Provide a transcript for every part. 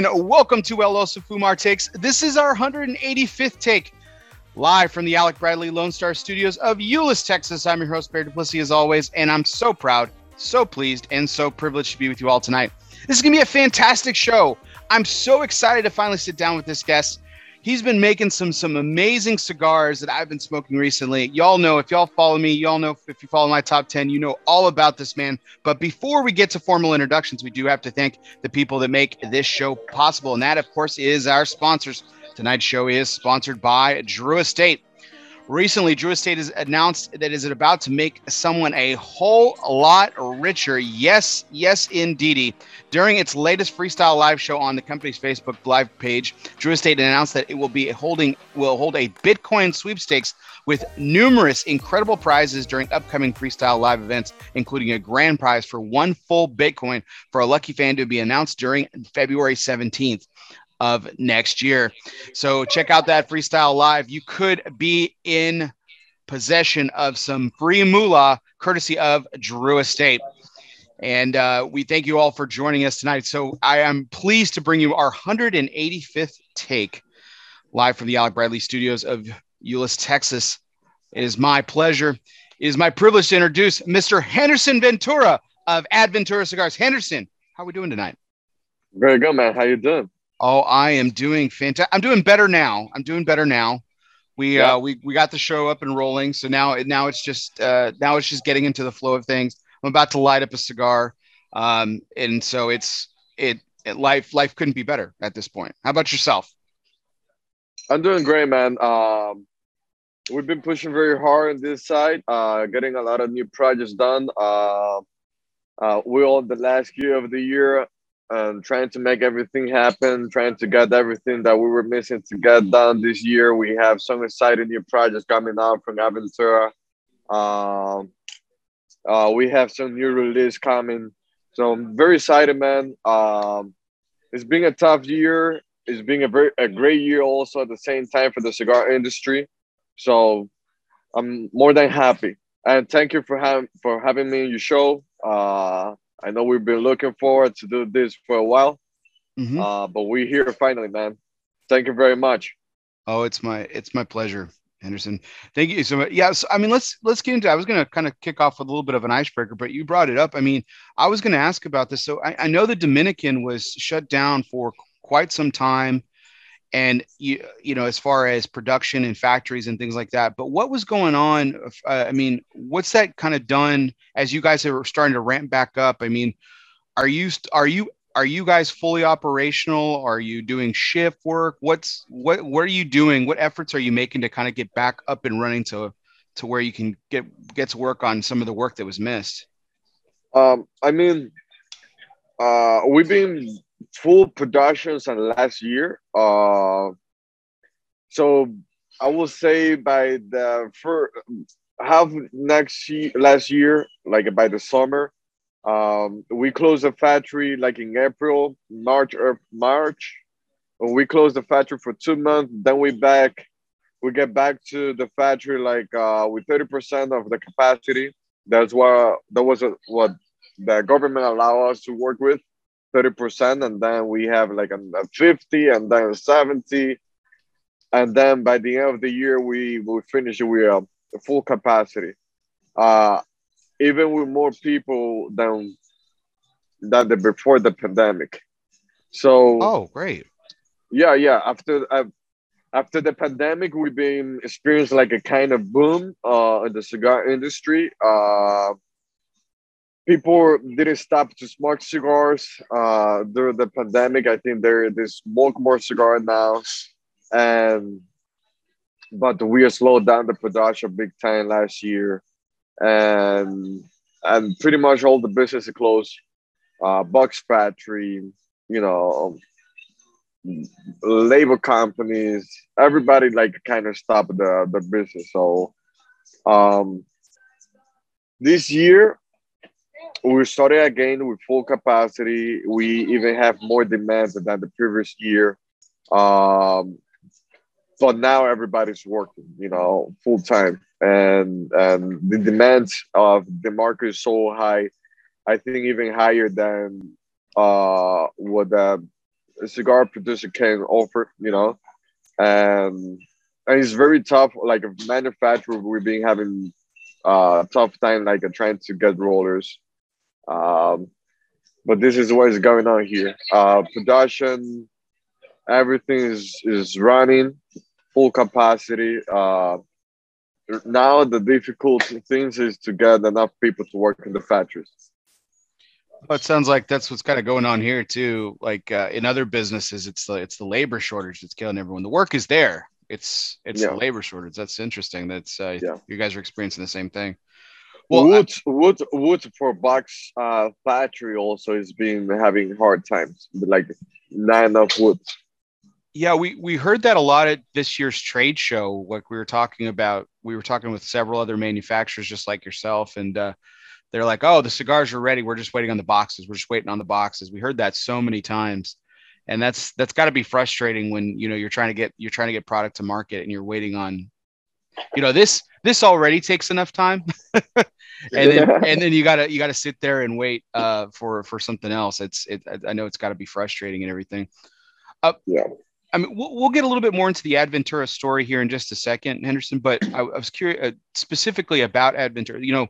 And welcome to El Oso Fumar Takes. This is our 185th take live from the Alec Bradley Lone Star Studios of Euless, Texas. I'm your host, Bear Duplessis, as always, and I'm so proud, so pleased, and so privileged to be with you all tonight. This is going to be a fantastic show. I'm so excited to finally sit down with this guest. He's been making some some amazing cigars that I've been smoking recently. Y'all know if y'all follow me, y'all know if you follow my top 10, you know all about this man. But before we get to formal introductions, we do have to thank the people that make this show possible. And that, of course, is our sponsors. Tonight's show is sponsored by Drew Estate. Recently, Drew Estate has announced that is it about to make someone a whole lot richer. Yes, yes, indeedy. During its latest freestyle live show on the company's Facebook live page, Drew Estate announced that it will be holding will hold a Bitcoin sweepstakes with numerous incredible prizes during upcoming freestyle live events, including a grand prize for one full Bitcoin for a lucky fan to be announced during February 17th of next year. So check out that freestyle live. You could be in possession of some free moolah courtesy of Drew Estate. And uh, we thank you all for joining us tonight. So I am pleased to bring you our 185th take live from the Alec Bradley studios of Euless, Texas. It is my pleasure. It is my privilege to introduce Mr. Henderson Ventura of Adventura Cigars. Henderson, how are we doing tonight? Very good, man. How you doing? Oh, I am doing fantastic. I'm doing better now. I'm doing better now. We yeah. uh, we we got the show up and rolling. So now now it's just uh, now it's just getting into the flow of things. I'm about to light up a cigar, um, and so it's it, it life life couldn't be better at this point. How about yourself? I'm doing great, man. Um, we've been pushing very hard on this side, uh, getting a lot of new projects done. Uh, uh, we're on the last year of the year and trying to make everything happen, trying to get everything that we were missing to get done this year. We have some exciting new projects coming out from Aventura. Um, uh, we have some new release coming. So I'm very excited, man. Um, it's been a tough year. It's been a very a great year also at the same time for the cigar industry. So I'm more than happy. And thank you for having for having me in your show. Uh, I know we've been looking forward to do this for a while, mm-hmm. uh, but we're here finally, man. Thank you very much. Oh, it's my it's my pleasure, Henderson. Thank you so much. Yeah, so, I mean, let's let's get into. I was going to kind of kick off with a little bit of an icebreaker, but you brought it up. I mean, I was going to ask about this. So I, I know the Dominican was shut down for quite some time and you you know as far as production and factories and things like that but what was going on uh, i mean what's that kind of done as you guys are starting to ramp back up? I mean are you are you are you guys fully operational? Are you doing shift work? What's what what are you doing? What efforts are you making to kind of get back up and running to to where you can get get to work on some of the work that was missed? Um i mean uh we've been full productions and last year. Uh, so I will say by the first half next year, last year, like by the summer, um, we closed the factory like in April, March or March. We closed the factory for two months. Then we back, we get back to the factory like uh, with thirty percent of the capacity. That's what that was what the government allowed us to work with. 30% and then we have like a, 50 and then 70 and then by the end of the year we will finish with a full capacity. Uh, even with more people than than the before the pandemic. So oh great. Yeah yeah after uh, after the pandemic we've been experiencing like a kind of boom uh, in the cigar industry. Uh, people didn't stop to smoke cigars uh, during the pandemic. I think they they smoke more cigar now, and but we slowed down the production big time last year, and and pretty much all the businesses closed. Uh, Box factory, you know, labor companies, everybody like kind of stopped the the business. So, um, this year we started again with full capacity. We even have more demand than the previous year. Um, but now everybody's working, you know, full time, and and the demand of the market is so high. I think even higher than uh, what a cigar producer can offer, you know, and and it's very tough. Like a manufacturer, we've been having uh tough time like uh, trying to get rollers. Um, but this is what is going on here. Uh, production, everything is is running full capacity. Uh, now the difficult things is to get enough people to work in the factories. Well, it sounds like that's what's kind of going on here too. Like uh, in other businesses, it's the it's the labor shortage that's killing everyone. The work is there. It's it's yeah. the labor shortage. That's interesting. That's uh, yeah. you guys are experiencing the same thing. Well, wood I, wood wood for box uh, factory also is been having hard times. Like not enough wood. Yeah, we we heard that a lot at this year's trade show. Like we were talking about, we were talking with several other manufacturers just like yourself, and uh, they're like, "Oh, the cigars are ready. We're just waiting on the boxes. We're just waiting on the boxes." We heard that so many times, and that's that's got to be frustrating when you know you're trying to get you're trying to get product to market and you're waiting on, you know, this this already takes enough time, and then and then you gotta you gotta sit there and wait uh, for for something else. It's it I know it's got to be frustrating and everything. Uh, yeah. I mean, we'll, we'll, get a little bit more into the Adventura story here in just a second, Henderson. But I, I was curious uh, specifically about Adventura. You know,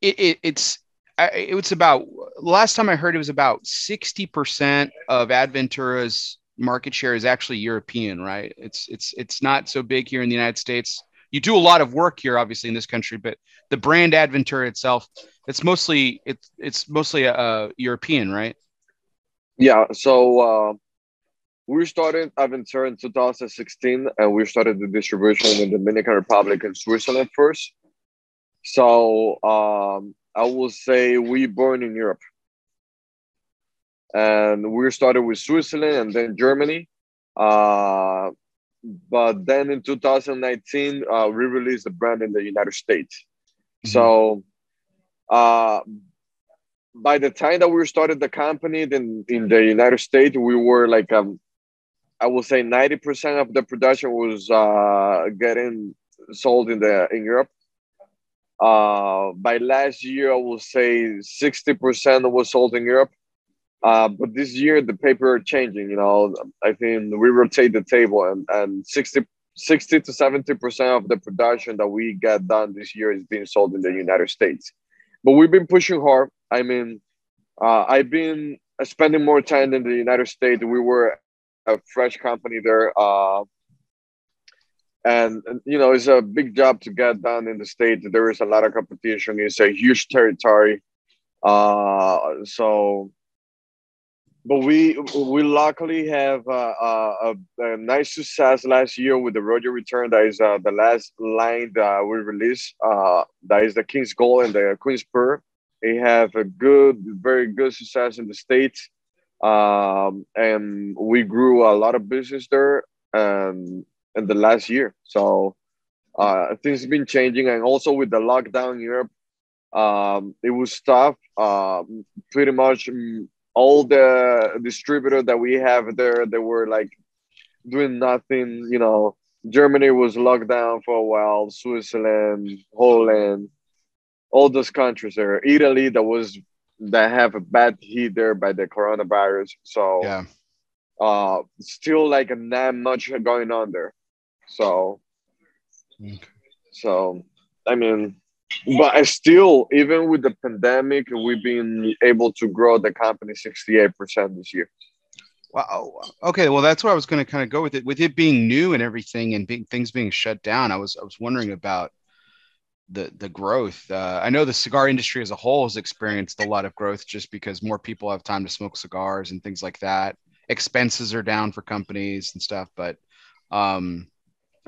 it, it, it's it was about last time I heard it was about sixty percent of Adventura's market share is actually European, right? It's it's it's not so big here in the United States. You do a lot of work here, obviously, in this country, but the brand Adventura itself, it's mostly it's it's mostly a, a European, right? Yeah. So uh, we started Adventura in 2016, and we started the distribution in the Dominican Republic and Switzerland first. So um, I will say we born in Europe. And we started with Switzerland and then Germany. Uh, but then in 2019, uh, we released the brand in the United States. Mm-hmm. So uh, by the time that we started the company, then in the United States, we were like, um, I will say 90% of the production was uh, getting sold in the in Europe uh, by last year, I will say 60% was sold in Europe. Uh, but this year, the paper are changing. You know, I think we rotate the table, and, and 60, 60 to 70% of the production that we get done this year is being sold in the United States. But we've been pushing hard. I mean, uh, I've been spending more time in the United States. We were a fresh company there. Uh, and, you know it's a big job to get done in the state there is a lot of competition it's a huge territory uh, so but we we luckily have uh, uh, a, a, nice success last year with the Royal Return. That is uh, the last line that we released. Uh, that is the King's Gold and the Queen's Pearl. They have a good, very good success in the states, um, and we grew a lot of business there. And in the last year. So uh, things have been changing, and also with the lockdown in Europe, um, it was tough. Um, pretty much mm, all the distributors that we have there, they were like doing nothing. You know, Germany was locked down for a while. Switzerland, Holland, all those countries there. Italy, that was that have a bad hit there by the coronavirus. So yeah. Uh, still like not much going on there. So, okay. so I mean, but still, even with the pandemic, we've been able to grow the company 68% this year. Wow. Okay. Well, that's where I was going to kind of go with it. With it being new and everything, and being, things being shut down, I was I was wondering about the the growth. Uh, I know the cigar industry as a whole has experienced a lot of growth just because more people have time to smoke cigars and things like that. Expenses are down for companies and stuff, but um,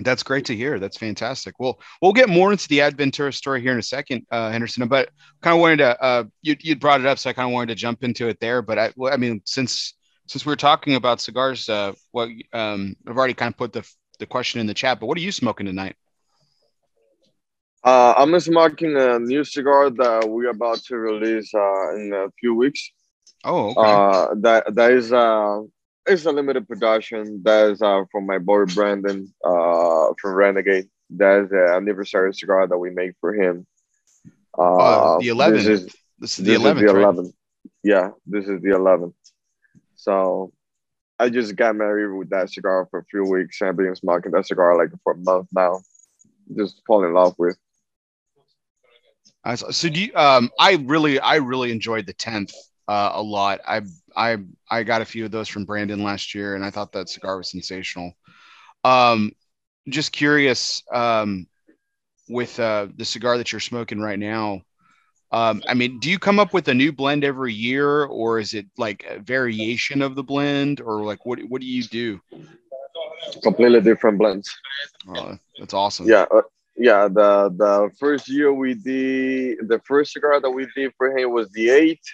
that's great to hear. That's fantastic. Well, we'll get more into the Adventura story here in a second, uh, Henderson. But kind of wanted to uh, you you brought it up, so I kind of wanted to jump into it there. But I, well, I mean, since since we're talking about cigars, uh, what um, I've already kind of put the the question in the chat. But what are you smoking tonight? Uh, I'm smoking a new cigar that we're about to release uh, in a few weeks. Oh, okay. Uh, that that is uh, it's a limited production. That is uh, from my boy Brandon uh, from Renegade. That is an anniversary cigar that we make for him. Uh, oh, the 11th. This is, this is the 11th. the 11th. Right? Yeah, this is the 11th. So I just got married with that cigar for a few weeks and I've been smoking that cigar like for a month now. Just fall in love with. So do you, um, I really, I really enjoyed the 10th uh, a lot. I, I, I got a few of those from Brandon last year and I thought that cigar was sensational. Um, just curious, um, with uh, the cigar that you're smoking right now, um, I mean, do you come up with a new blend every year, or is it like a variation of the blend, or like what what do you do? Completely different blends. Oh, that's awesome. Yeah, uh, yeah. The the first year we did the first cigar that we did for him was the eight.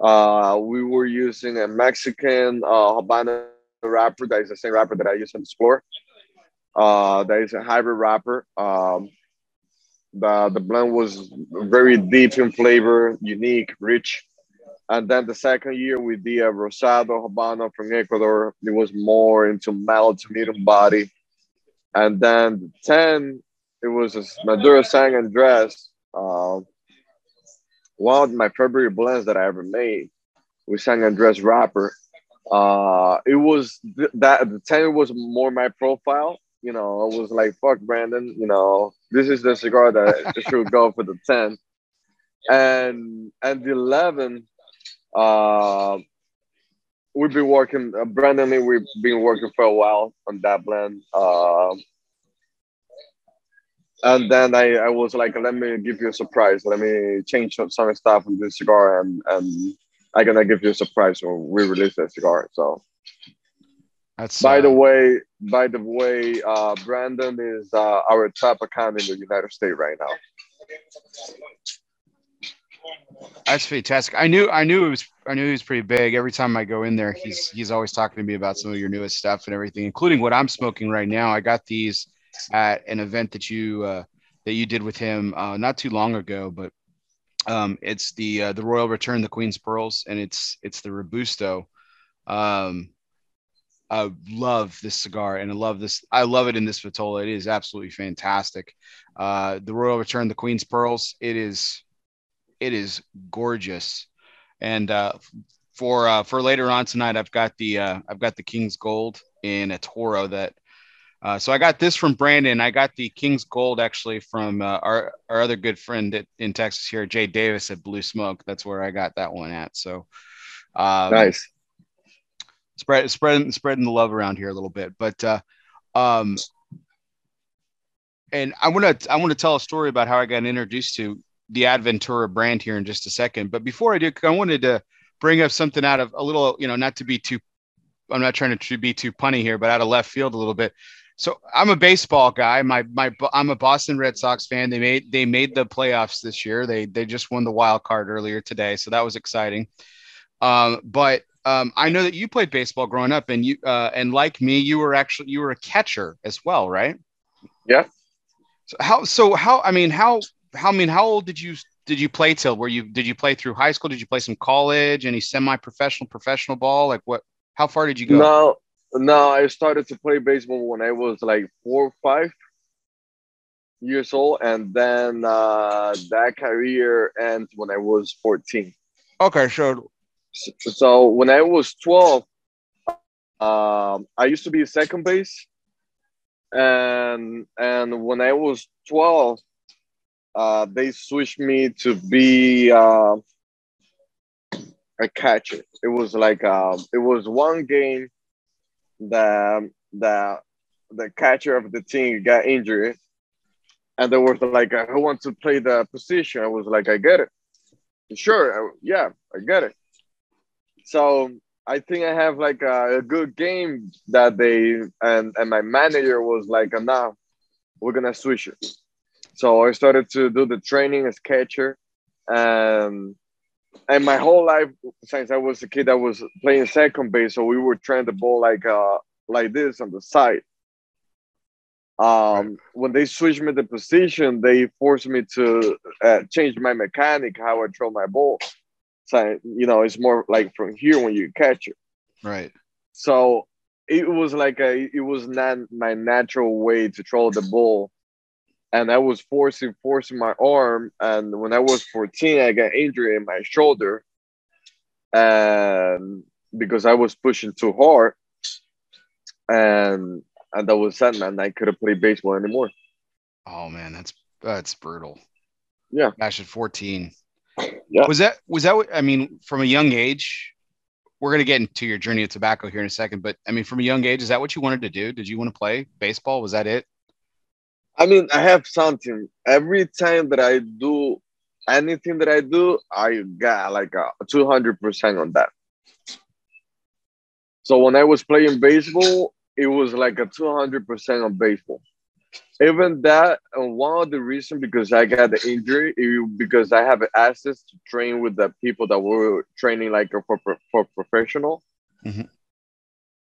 Uh, we were using a Mexican uh, Habano wrapper. That is the same wrapper that I use on the Explorer. Uh, that is a hybrid wrapper. Um, the, the blend was very deep in flavor, unique, rich. And then the second year with the uh, Rosado Habano from Ecuador, it was more into mild to medium body. And then the 10, it was a Maduro San Andres, uh, one of my favorite blends that I ever made with San Andres wrapper. Uh, it was th- that the 10 was more my profile you know, I was like, fuck Brandon, you know, this is the cigar that should go for the 10. And and the 11, uh, we've been working, uh, Brandon and we've been working for a while on that blend. Uh, and then I, I was like, let me give you a surprise. Let me change some, some stuff in this cigar and, and I'm gonna give you a surprise when we release that cigar. So that's by uh, the way, by the way, uh, Brandon is uh, our top account in the United States right now. That's fantastic. I knew I knew it was I knew he was pretty big. Every time I go in there, he's he's always talking to me about some of your newest stuff and everything, including what I'm smoking right now. I got these at an event that you uh, that you did with him uh, not too long ago, but um, it's the uh, the Royal Return, the Queen's Pearls, and it's it's the Robusto. Um, I love this cigar and I love this. I love it in this Vitola. It is absolutely fantastic. Uh, the Royal Return, the Queen's Pearls. It is, it is gorgeous. And uh, for uh, for later on tonight, I've got the uh, I've got the King's Gold in a Toro that. Uh, so I got this from Brandon. I got the King's Gold actually from uh, our our other good friend at, in Texas here, Jay Davis at Blue Smoke. That's where I got that one at. So um, nice spread spreading spreading the love around here a little bit. But uh, um, and I want to I want to tell a story about how I got introduced to the Adventura brand here in just a second. But before I do, I wanted to bring up something out of a little, you know, not to be too. I'm not trying to be too punny here, but out of left field a little bit. So I'm a baseball guy. My my I'm a Boston Red Sox fan. They made they made the playoffs this year. They they just won the wild card earlier today, so that was exciting. Um, but um, I know that you played baseball growing up, and you uh, and like me, you were actually you were a catcher as well, right? Yeah. So how? So how? I mean, how? How? I mean, how old did you did you play till? Were you did you play through high school? Did you play some college? Any semi-professional, professional ball? Like what? How far did you go? No, no. I started to play baseball when I was like four or five years old, and then uh, that career ends when I was fourteen. Okay, so so when I was 12, um, I used to be second base. And and when I was 12, uh, they switched me to be uh, a catcher. It was like uh, it was one game that the the catcher of the team got injured, and there was like, uh, "Who wants to play the position?" I was like, "I get it." Sure, yeah, I get it. So I think I have like a, a, good game that day, and and my manager was like, uh, "Nah, we're gonna switch it." So I started to do the training as catcher, and and my whole life since I was a kid, I was playing second base. So we were trying the ball like uh like this on the side. Um, when they switched me the position, they forced me to uh, change my mechanic, how I throw my ball. So, you know, it's more like from here when you catch it. Right. So it was like a, it was not my natural way to throw the ball. And I was forcing, forcing my arm. And when I was 14, I got injured in my shoulder. and because I was pushing too hard, and and that was sad, man. I couldn't play baseball anymore. Oh man, that's that's brutal. Yeah. Gosh, at 14. Yeah. Was that was that what I mean from a young age? We're gonna get into your journey of tobacco here in a second, but I mean, from a young age, is that what you wanted to do? Did you want to play baseball? Was that it? I mean, I have something. Every time that I do anything that I do, I got like a 200% on that. So when I was playing baseball, it was like a 200% on baseball. Even that, and one of the reasons because I got the injury, it, because I have access to train with the people that were training like for, for professional. Mhm.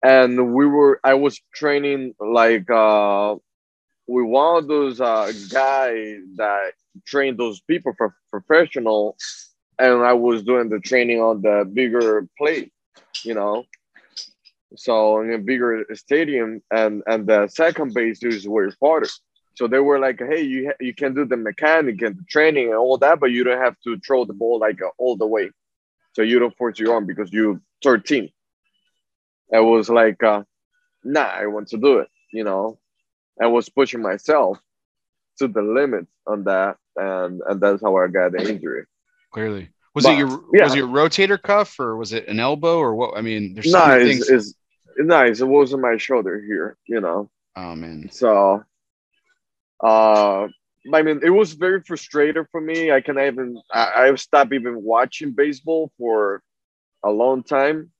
And we were, I was training like uh, with one of those uh, guys that train those people for professional, and I was doing the training on the bigger plate, you know. So in a bigger stadium, and and the second base is way farther. So they were like, "Hey, you ha- you can do the mechanic and the training and all that, but you don't have to throw the ball like uh, all the way, so you don't force your arm because you're 13." I was like, uh, "Nah, I want to do it," you know. I was pushing myself to the limits on that, and and that's how I got the injury. Clearly. Was But, it your yeah. was it your rotator cuff or was it an elbow or what? I mean, there's many it's, things. it's nice. It was on my shoulder here, you know. Oh man. So, uh, I mean, it was very frustrating for me. I can even I, I've stopped even watching baseball for a long time.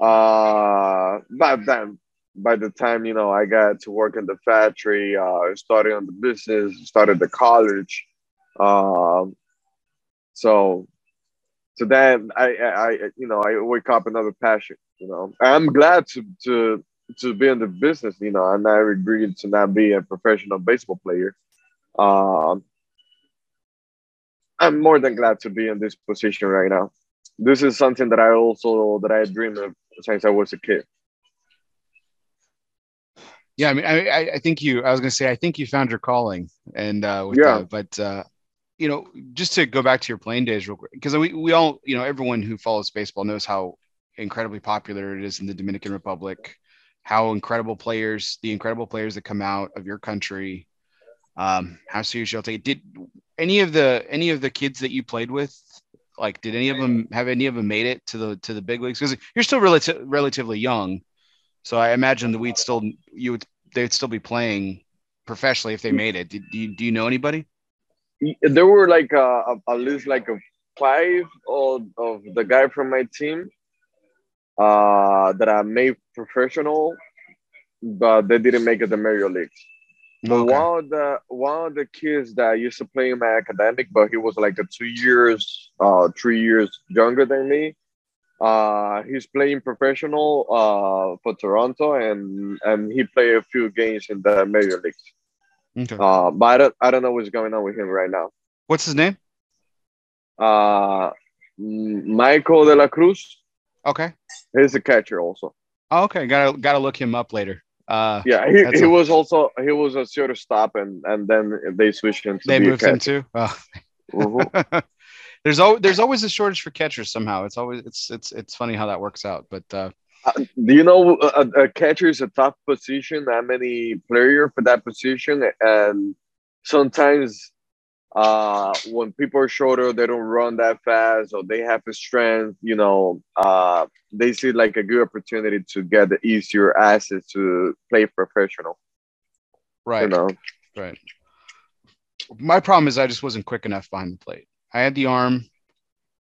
Uh, but then by the time you know I got to work in the factory, uh, started on the business, started the college. Um, so, so then I, I, I, you know, I wake up another passion. You know, I'm glad to to to be in the business. You know, and I agreed to not be a professional baseball player. Um, I'm more than glad to be in this position right now. This is something that I also that I dreamed of since I was a kid. Yeah, I mean, I, I- think you. I was gonna say, I think you found your calling, and uh, with Yeah. that, but uh, you know, just to go back to your playing days real quick, because we we all, you know, everyone who follows baseball knows how incredibly popular it is in the Dominican Republic, how incredible players, the incredible players that come out of your country, um, how serious you'll take. it. Did any of the any of the kids that you played with? Like, did any of them have any of them made it to the to the big leagues? Because you're still relative, relatively young, so I imagine that we'd still you would they'd still be playing professionally if they made it. Do you do you know anybody? There were like uh, at least like a five of, of the guy from my team uh, that I made professional, but they didn't make it the major leagues. But Okay. one of the one of the kids that used to play in my academic, but he was like a two years, uh, three years younger than me. Uh, he's playing professional uh, for Toronto, and and he played a few games in the major leagues. Okay. Uh, but I don't, I don't know what's going on with him right now. What's his name? Uh, Michael De La Cruz, Okay. he's a catcher also. Oh, okay. Gotta gotta look him up later. Uh, Yeah, he, he a- was also he was a shortstop, and and then they switched him to they moved him too. Oh. Mhm. there's always there's always a shortage for catchers somehow. It's always it's it's it's funny how that works out. But uh, Uh, do you know a, a catcher is a tough position? That many player for that position, and sometimes uh, when people are shorter, they don't run that fast, or they have the strength. You know, uh, they see like a good opportunity to get the easier access to play professional. right, You know, right. My problem is I just wasn't quick enough behind the plate. I had the arm.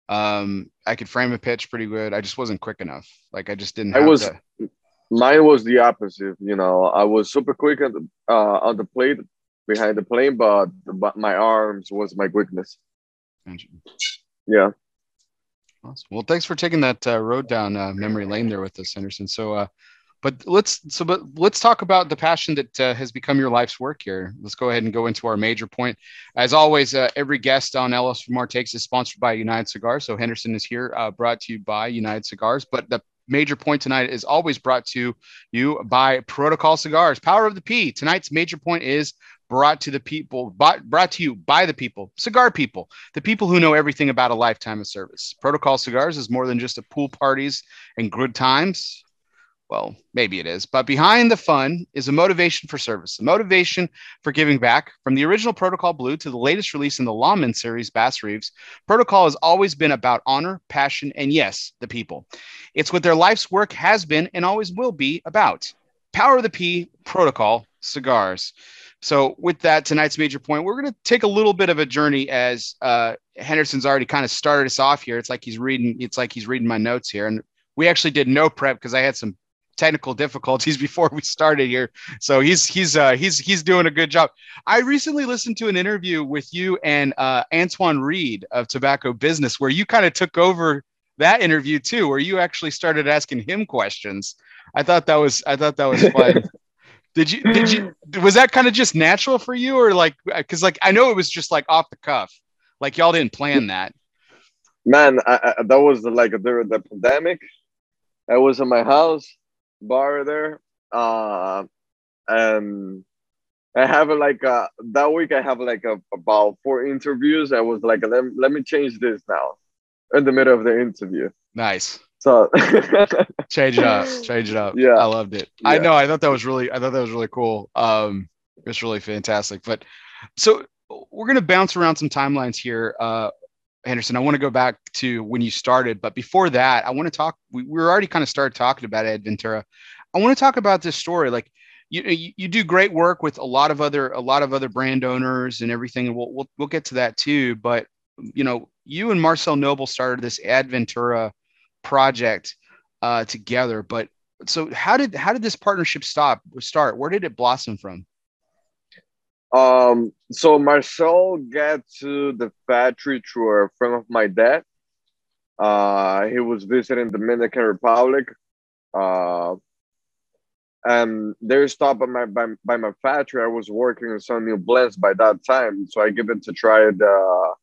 Um, I could frame a pitch pretty good. I just wasn't quick enough. Like I just didn't. I was- the- mine was the opposite. You know, I was super quick on the uh, on the plate behind the plane, but but my arms was my weakness. Yeah. Awesome. Well, thanks for taking that uh, road down uh, memory lane there with us, Henderson. So, uh, but let's so but let's talk about the passion that uh, has become your life's work here. Let's go ahead and go into our major point. As always, uh, every guest on El Oso Fumar Takes is sponsored by United Cigars. So Henderson is here, uh, brought to you by United Cigars. But the major point tonight is always brought to you by Protocol Cigars, Power of the P. Tonight's major point is brought to the people, brought to you by the people, cigar people, the people who know everything about a lifetime of service. Protocol Cigars is more than just a pool parties and good times. Well, maybe it is, but behind the fun is a motivation for service, a motivation for giving back. From the original Protocol Blue to the latest release in the Lawman series, Bass Reeves, Protocol has always been about honor, passion, and yes, the people. It's what their life's work has been and always will be about. Power of the P, Protocol, Cigars. So, with that, tonight's major point, we're going to take a little bit of a journey as uh, Henderson's already kind of started us off here. It's like he's reading, it's like he's reading my notes here. And we actually did no prep because I had some technical difficulties before we started here. So he's he's uh, he's he's doing a good job. I recently listened to an interview with you and uh, Antoine Reed of Tobacco Business, where you kind of took over that interview too, where you actually started asking him questions. I thought that was I thought that was fun. Did you did you was that kind of just natural for you or like because like I know it was just like off the cuff, like y'all didn't plan that. Man, I, I, that was like during the pandemic. I was in my house bar there, uh, and I have like uh, that week. I have like a, about four interviews. I was like, let, let me change this now, in the middle of the interview. Nice. So change it up, change it up. Yeah, I loved it. Yeah. I know. I thought that was really. I thought that was really cool. Um, it's really fantastic. But so we're gonna bounce around some timelines here. Uh, Henderson, I want to go back to when you started, but before that, I want to talk. We, we were already kind of started talking about Ed Ventura. I want to talk about this story. Like you, you, you do great work with a lot of other a lot of other brand owners and everything, and we'll we'll, we'll get to that too. But you know, you and Marcel Knobel started this Ad Ventura project uh, together. But so how did how did this partnership stop start? Where did it blossom from? Um, so Marcel got to the factory through a friend of my dad. Uh, he was visiting Dominican Republic. Uh, and they stopped by my by, by my factory. I was working on some new blends by that time, so I give it to try the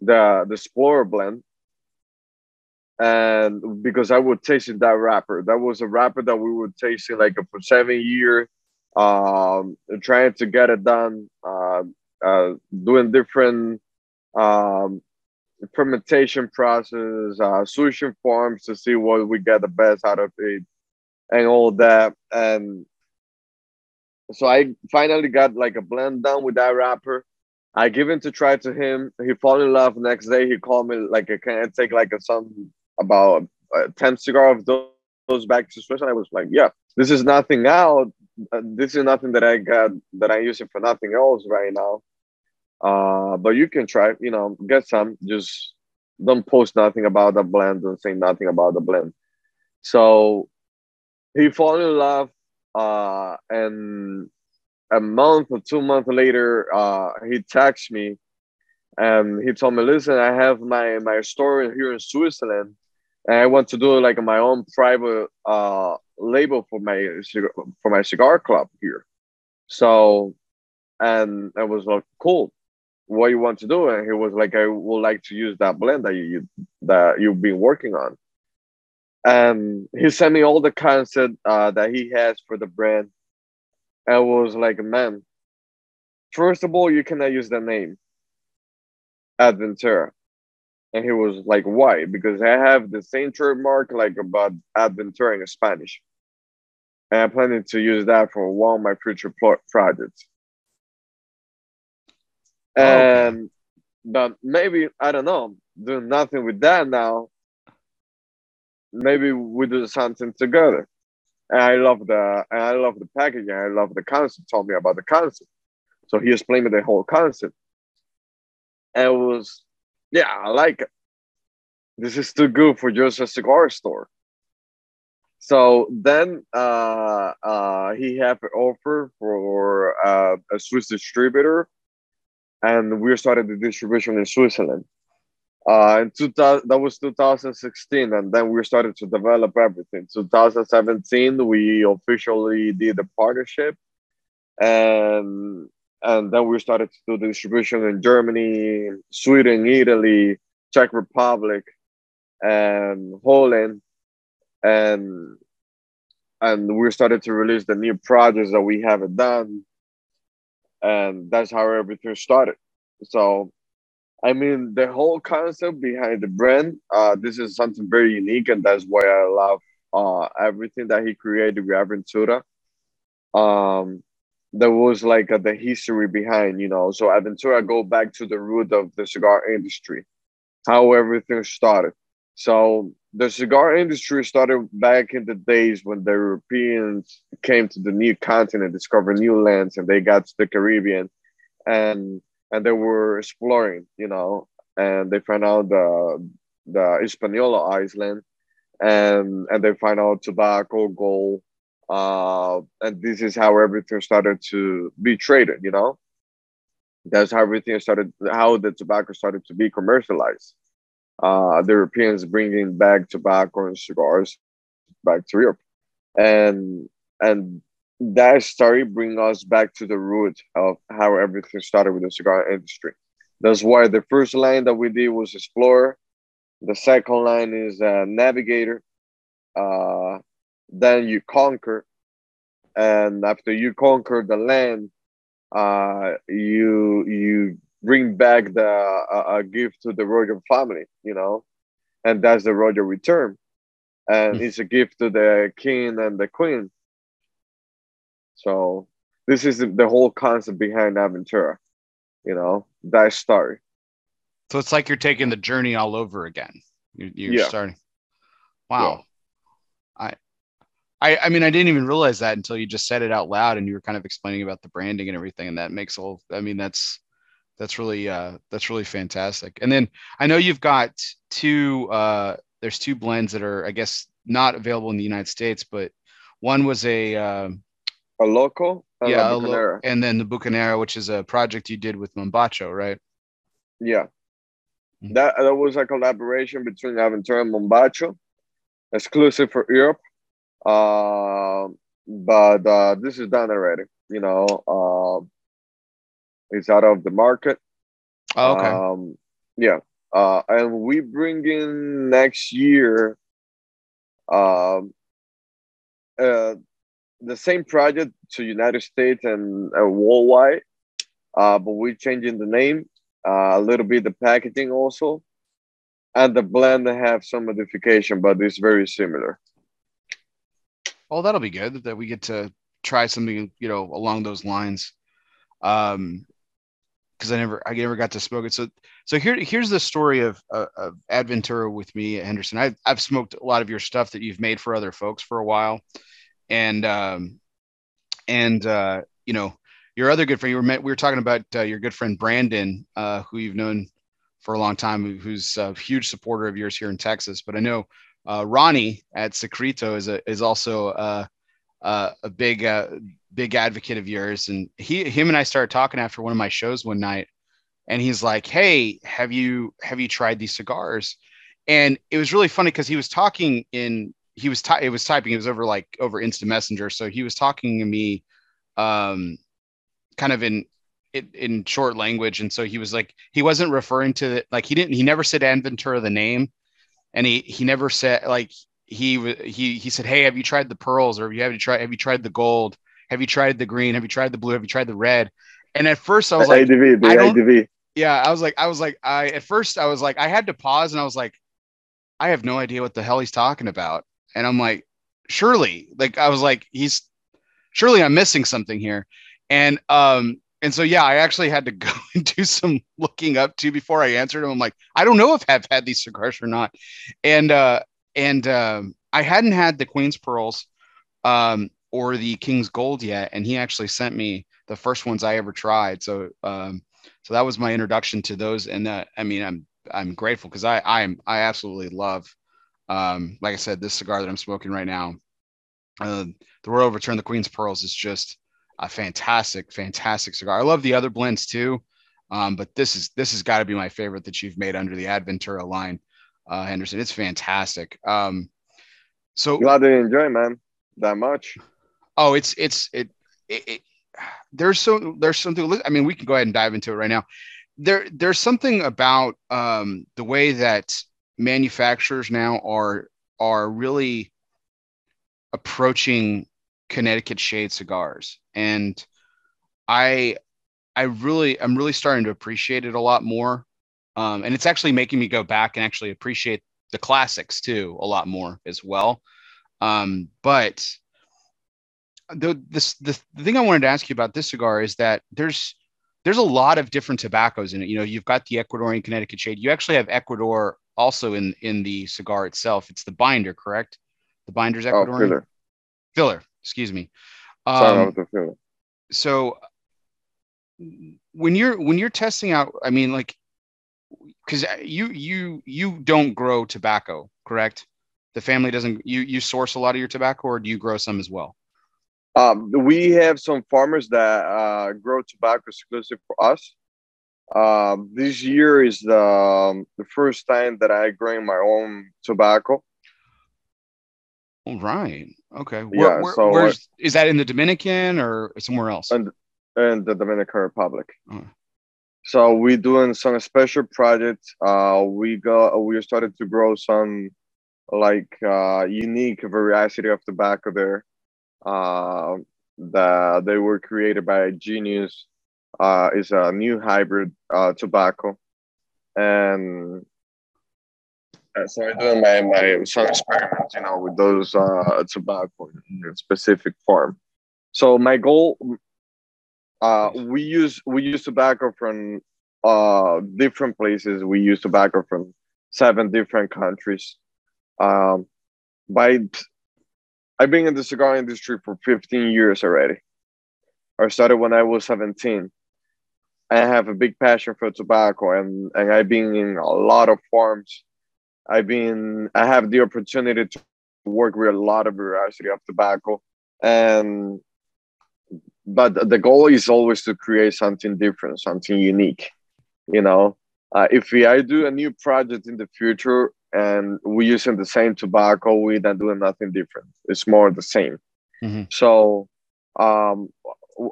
the the Explorer blend and because I would taste that wrapper, that was a wrapper that we would taste like for seven years, um, trying to get it done, uh, uh, doing different um, fermentation process, uh, solution forms to see what we get the best out of it, and all that. And so I finally got like a blend done with that wrapper. I give it to try to him. He fall in love. Next day, he called me like, I "Can take like a, some about uh, 10 cigar of those, those back to Switzerland. I was like, yeah, this is nothing out. Uh, this is nothing that I got that I'm using for nothing else right now. Uh, but you can try, you know, get some. Just don't post nothing about the blend. Don't say nothing about the blend. So he fall in love, uh, and a month or two months later, uh, he texted me and he told me, "Listen, I have my my store here in Switzerland, and I want to do like my own private uh, label for my for my cigar club here. So, and I was like, cool. What you want to do? And he was like, I would like to use that blend that you that you've been working on. And he sent me all the concept uh, that he has for the brand. I was like, man, first of all, you cannot use the name Adventura and he was like, why? Because I have the same trademark like about Adventura in Spanish. And I'm planning to use that for one of my future projects. Oh, and okay. but maybe I don't know, doing nothing with that now. Maybe we do something together. And I love the and I love the packaging. I love the concept. Told me about the concept, so he explained me the whole concept. And it was yeah, I like it. This is too good for just a cigar store. So then uh, uh, he had an offer for uh, a Swiss distributor, and we started the distribution in Switzerland. Uh, in 2000, that was 2016, and then we started to develop everything. 2017, we officially did a partnership, and and then we started to do the distribution in Germany, Sweden, Italy, Czech Republic, and Holland. And and we started to release the new projects that we haven't done. And that's how everything started. So i mean the whole concept behind the brand uh, this is something very unique and that's why i love uh, everything that he created with aventura. Um, there was like a, the history behind you know. So aventura go back to the root of the cigar industry how everything started. So the cigar industry started back in the days when the Europeans came to the new continent, discovered new lands, and they got to the Caribbean, and and they were exploring, you know, and they found out the the Hispaniola Island, and and they find out tobacco, gold, uh, and this is how everything started to be traded, you know. That's how everything started, how the tobacco started to be commercialized uh, the Europeans bringing back tobacco and cigars back to Europe, and and that story bring us back to the root of how everything started with the cigar industry. That's why the first line that we did was Explorer. The second line is uh, Navigator. Uh, then you conquer, and after you conquer the land, uh, you you bring back the uh, a gift to the royal family, you know, and that's the royal return, and mm. it's a gift to the king and the queen. So this is the whole concept behind Aventura, you know, that story. So it's like you're taking the journey all over again. You're, you're yeah. starting. Wow. Yeah. I, I, I mean, I didn't even realize that until you just said it out loud and you were kind of explaining about the branding and everything. And that makes all, I mean, that's, that's really uh, that's really fantastic. And then I know you've got two. Uh, there's two blends that are, I guess, not available in the United States, but one was a uh, a local, yeah, lo- and then the Bucanera, which is a project you did with Mombacho, right? Yeah, mm-hmm. that that was a collaboration between Aventura and Mombacho, exclusive for Europe. Uh, but uh, this is done already. You know, uh, is out of the market. Oh, okay. Um, yeah. Uh, and we bring in next year um, uh, the same project to United States and uh, worldwide, uh, but we're changing the name, uh, a little bit the packaging also, and the blend have some modification, but it's very similar. Well, that'll be good that we get to try something, you know, along those lines. Um, because I never I never got to smoke it. So so here here's the story of uh, of Adventura with me, Henderson. I've I've smoked a lot of your stuff that you've made for other folks for a while, and um, and uh, you know your other good friend. You were met, we were talking about uh, your good friend Brandon, uh, who you've known for a long time, who's a huge supporter of yours here in Texas. But I know uh, Ronnie at Secreto is a is also uh, a big uh, big advocate of yours, and he him and I started talking after one of my shows one night, and he's like, "Hey, have you have you tried these cigars?" And it was really funny because he was talking in he was ty- it was typing it was over like over instant messenger, so he was talking to me, um, kind of in in, in short language, and so he was like he wasn't referring to it like he didn't he never said Adventura the name, and he he never said like he he he said, "Hey, have you tried the pearls, or have you have you tried have you tried the gold? Have you tried the green? Have you tried the blue? Have you tried the red?" And at first, I was like, ADV, I don't, ADV. "Yeah." I was like, I was like, I at first I was like, I had to pause, and I was like, I have no idea what the hell he's talking about, and I'm like, surely, like I was like, he's surely I'm missing something here, and um, and so yeah, I actually had to go and do some looking up too before I answered him. I'm like, I don't know if I've had these cigars or not, and uh, and um, I hadn't had the Queen's Pearls um, or the King's Gold yet, and he actually sent me the first ones I ever tried. So, um, so that was my introduction to those, and that I mean, I'm I'm grateful because I I'm I absolutely love, um, like I said, this cigar that I'm smoking right now, uh, the Royal Return, the Queen's Pearls is just a fantastic, fantastic cigar. I love the other blends too, um, but this is this has got to be my favorite that you've made under the Adventura line uh, Henderson. It's fantastic. Um, so glad to enjoy, man, that much. Oh, it's it's it, it, it there's so there's something. I mean, we can go ahead and dive into it right now. There there's something about um, the way that manufacturers now are are really approaching Connecticut shade cigars. And I I really I'm really starting to appreciate it a lot more. Um, and it's actually making me go back and actually appreciate the classics too a lot more as well. Um, but the this the, the thing I wanted to ask you about this cigar is that there's there's a lot of different tobaccos in it. You know, you've got the Ecuadorian Connecticut shade. You actually have Ecuador also in in the cigar itself. It's the binder, correct? The binder's oh, Ecuadorian. Oh, filler. Filler. Excuse me. Um, Sorry, so when you're when you're testing out, I mean, like, because you you you don't grow tobacco, correct? The family doesn't. You you source a lot of your tobacco, or do you grow some as well? Um, we have some farmers that uh, grow tobacco exclusive for us. Um, this year is the, um, the first time that I grow my own tobacco. All right. Okay. Where, yeah. Where, so uh, is that in the Dominican or somewhere else? In, in the Dominican Republic. Oh. So we doing some special projects. Uh, we go. We started to grow some like uh, unique variety of tobacco there. Uh, that they were created by a Genius. Uh, is a new hybrid uh, tobacco, and so I'm doing my my some experiments, you know, with those uh, tobacco in a specific farm. So my goal, uh, we use we use tobacco from uh different places. We use tobacco from seven different countries. Um, by I've been in the cigar industry for 15 years already. I started when I was 17. I have a big passion for tobacco, and and I've been in a lot of farms. I've been I have the opportunity to work with a lot of variety of tobacco, and but the goal is always to create something different, something unique. You know, uh, if we, I do a new project in the future, and we're using the same tobacco, we're not doing nothing different. It's more the same. Mm-hmm. So um,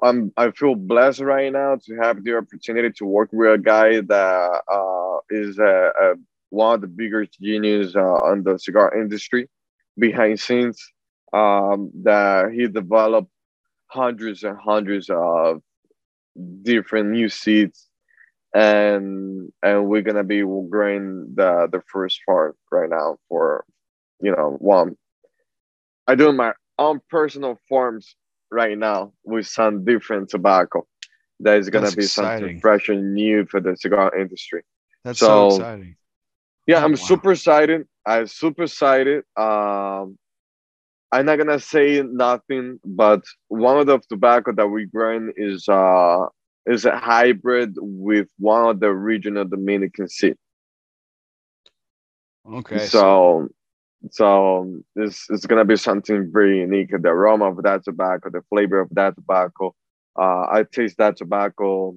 I'm I feel blessed right now to have the opportunity to work with a guy that uh, is a, a, one of the biggest genius uh, on the cigar industry behind scenes. Um, that he developed hundreds and hundreds of different new seeds and and we're gonna be growing the the first farm right now for you know one i do my own personal farms right now with some different tobacco that is gonna that's be exciting. something fresh and new for the cigar industry that's so, so exciting yeah oh, i'm wow. super excited i'm super excited um i'm not gonna say nothing but one of the tobacco that we're growing is uh is a hybrid with one of the regional Dominican seed. Okay. So, so this is gonna be something very unique. The aroma of that tobacco, the flavor of that tobacco. Uh, I taste that tobacco.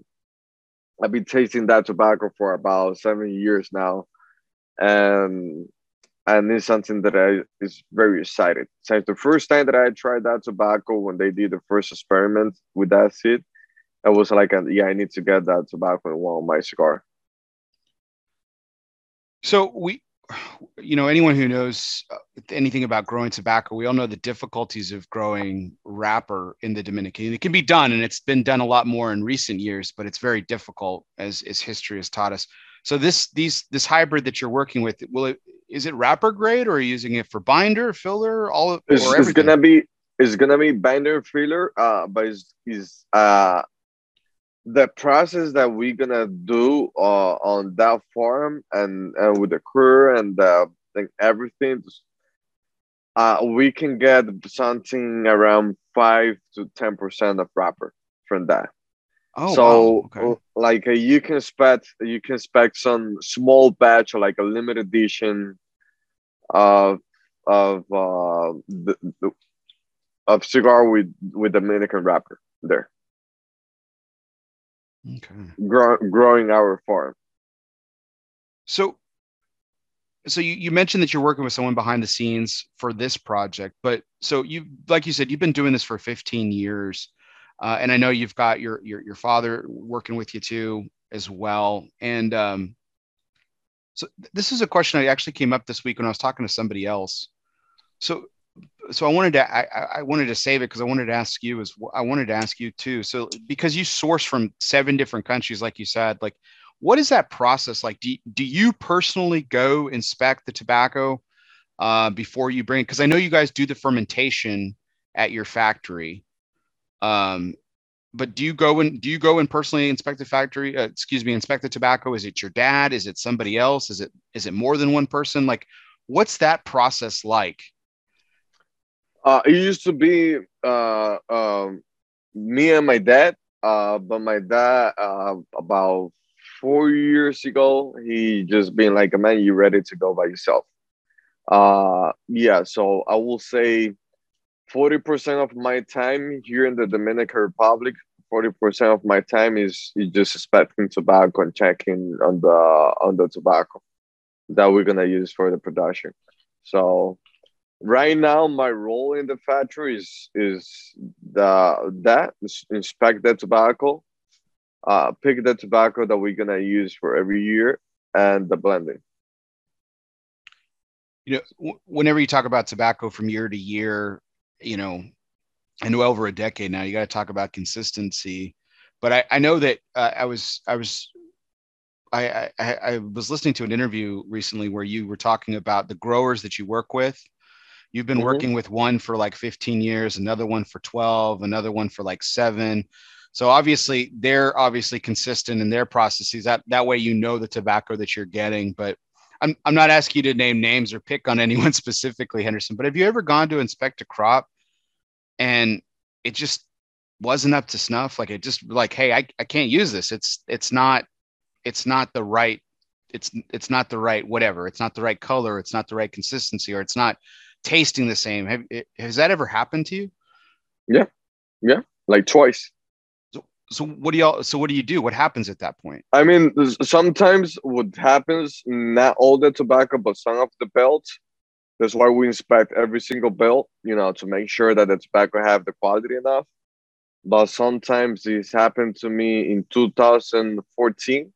I've been tasting that tobacco for about seven years now, and and it's something that I is very excited. Since the first time that I tried that tobacco, when they did the first experiment with that seed, I was like, yeah, I need to get that tobacco in one of my cigar. So we, you know, anyone who knows uh, anything about growing tobacco, we all know the difficulties of growing wrapper in the Dominican. It can be done, and it's been done a lot more in recent years, but it's very difficult, as as history has taught us. So this these this hybrid that you're working with, will it is it wrapper grade, or are you using it for binder, filler, all of? It's, it's gonna be it's gonna be binder filler, uh, but it's, is uh the process that we're gonna do uh, on that farm and, and with the crew and uh, everything, uh, we can get something around five to ten percent of wrapper from that. Oh, so wow. okay. like uh, you can expect you can expect some small batch or like a limited edition of of uh the, the, of cigar with with Dominican wrapper there. Okay. Grow, growing our farm. So, so you, you mentioned that you're working with someone behind the scenes for this project, but so you, like you said, you've been doing this for 15 years, uh, and I know you've got your your your father working with you too as well. And um, so this is a question I actually came up this week when I was talking to somebody else. So so I wanted to I, I wanted to save it because I wanted to ask you as I wanted to ask you too. So because you source from seven different countries, like you said, like what is that process like? Do, do you personally go inspect the tobacco uh, before you bring? Because I know you guys do the fermentation at your factory. Um, but do you go and do you go and personally inspect the factory? Uh, excuse me, inspect the tobacco. Is it your dad? Is it somebody else? Is it is it more than one person? Like, what's that process like? Uh, it used to be uh, um, me and my dad, uh, but my dad uh, about four years ago, he just been like, "Man, you ready to go by yourself?" Uh, yeah. So I will say, forty percent of my time here in the Dominican Republic, forty percent of my time is, is just inspecting tobacco and checking on the on the tobacco that we're gonna use for the production. So right now my role in the factory is is the that inspect the tobacco uh pick the tobacco that we're gonna use for every year and the blending you know whenever you talk about tobacco from year to year you know I and over a decade now you got to talk about consistency but i i know that uh, i was i was I, I, I was listening to an interview recently where you were talking about the growers that you work with You've been mm-hmm. working with one for like 15 years, another one for 12, another one for like seven. So obviously they're obviously consistent in their processes. That that way you know the tobacco that you're getting. But I'm I'm not asking you to name names or pick on anyone specifically, Henderson. But have you ever gone to inspect a crop and it just wasn't up to snuff? Like it just like, hey, I, I can't use this. It's it's not it's not the right it's it's not the right whatever. It's not the right color. It's not the right consistency, or it's not tasting the same. Have has that ever happened to you? Yeah, yeah, like twice. So, what do y'all? So what do you do? What happens at that point? I mean, sometimes what happens, not all the tobacco, but some of the belts. That's why we inspect every single belt, you know, to make sure that the tobacco have the quality enough. But sometimes this happened to me in 2014.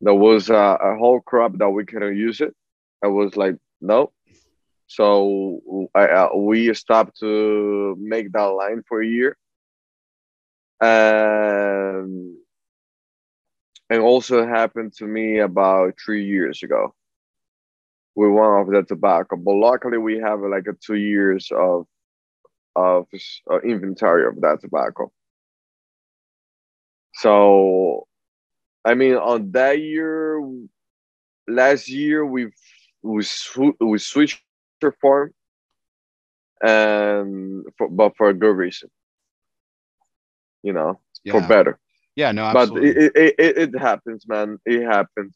There was a, a whole crop that we couldn't use it. I was like, no so I, uh, we stopped to make that line for a year. And and also happened to me about three years ago with one of the tobacco. But luckily, we have like a two years of of uh, inventory of that tobacco. So, I mean, on that year, last year we we sw- we switched form, and for, but for a good reason. You know, yeah. for better. Yeah, no, absolutely. but it, it, it, happens, man. It happens.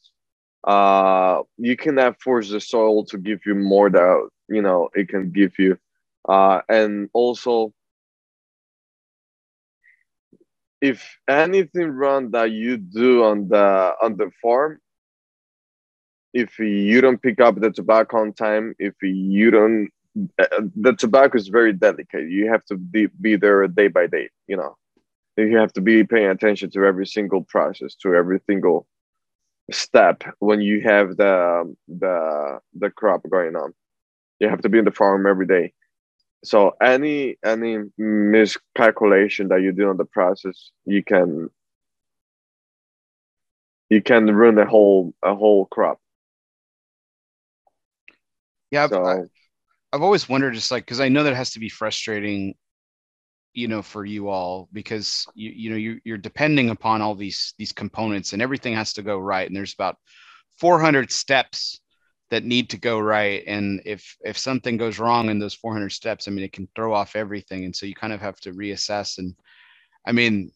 Uh, you cannot force the soil to give you more that you know it can give you, uh, and also if anything wrong that you do on the on the farm if you don't pick up the tobacco on time, if you don't, uh, the tobacco is very delicate. You have to be, be there day by day, you know. You have to be paying attention to every single process, to every single step when you have the um, the the crop going on. You have to be in the farm every day. So any any miscalculation that you do on the process, you can you can ruin a whole a whole crop. Yeah, so, I've, I've always wondered, just like, because I know that has to be frustrating, you know, for you all because you you know you you're depending upon all these these components and everything has to go right, and there's about 400 steps that need to go right, and if if something goes wrong in those 400 steps, I mean, it can throw off everything, and so you kind of have to reassess. And I mean,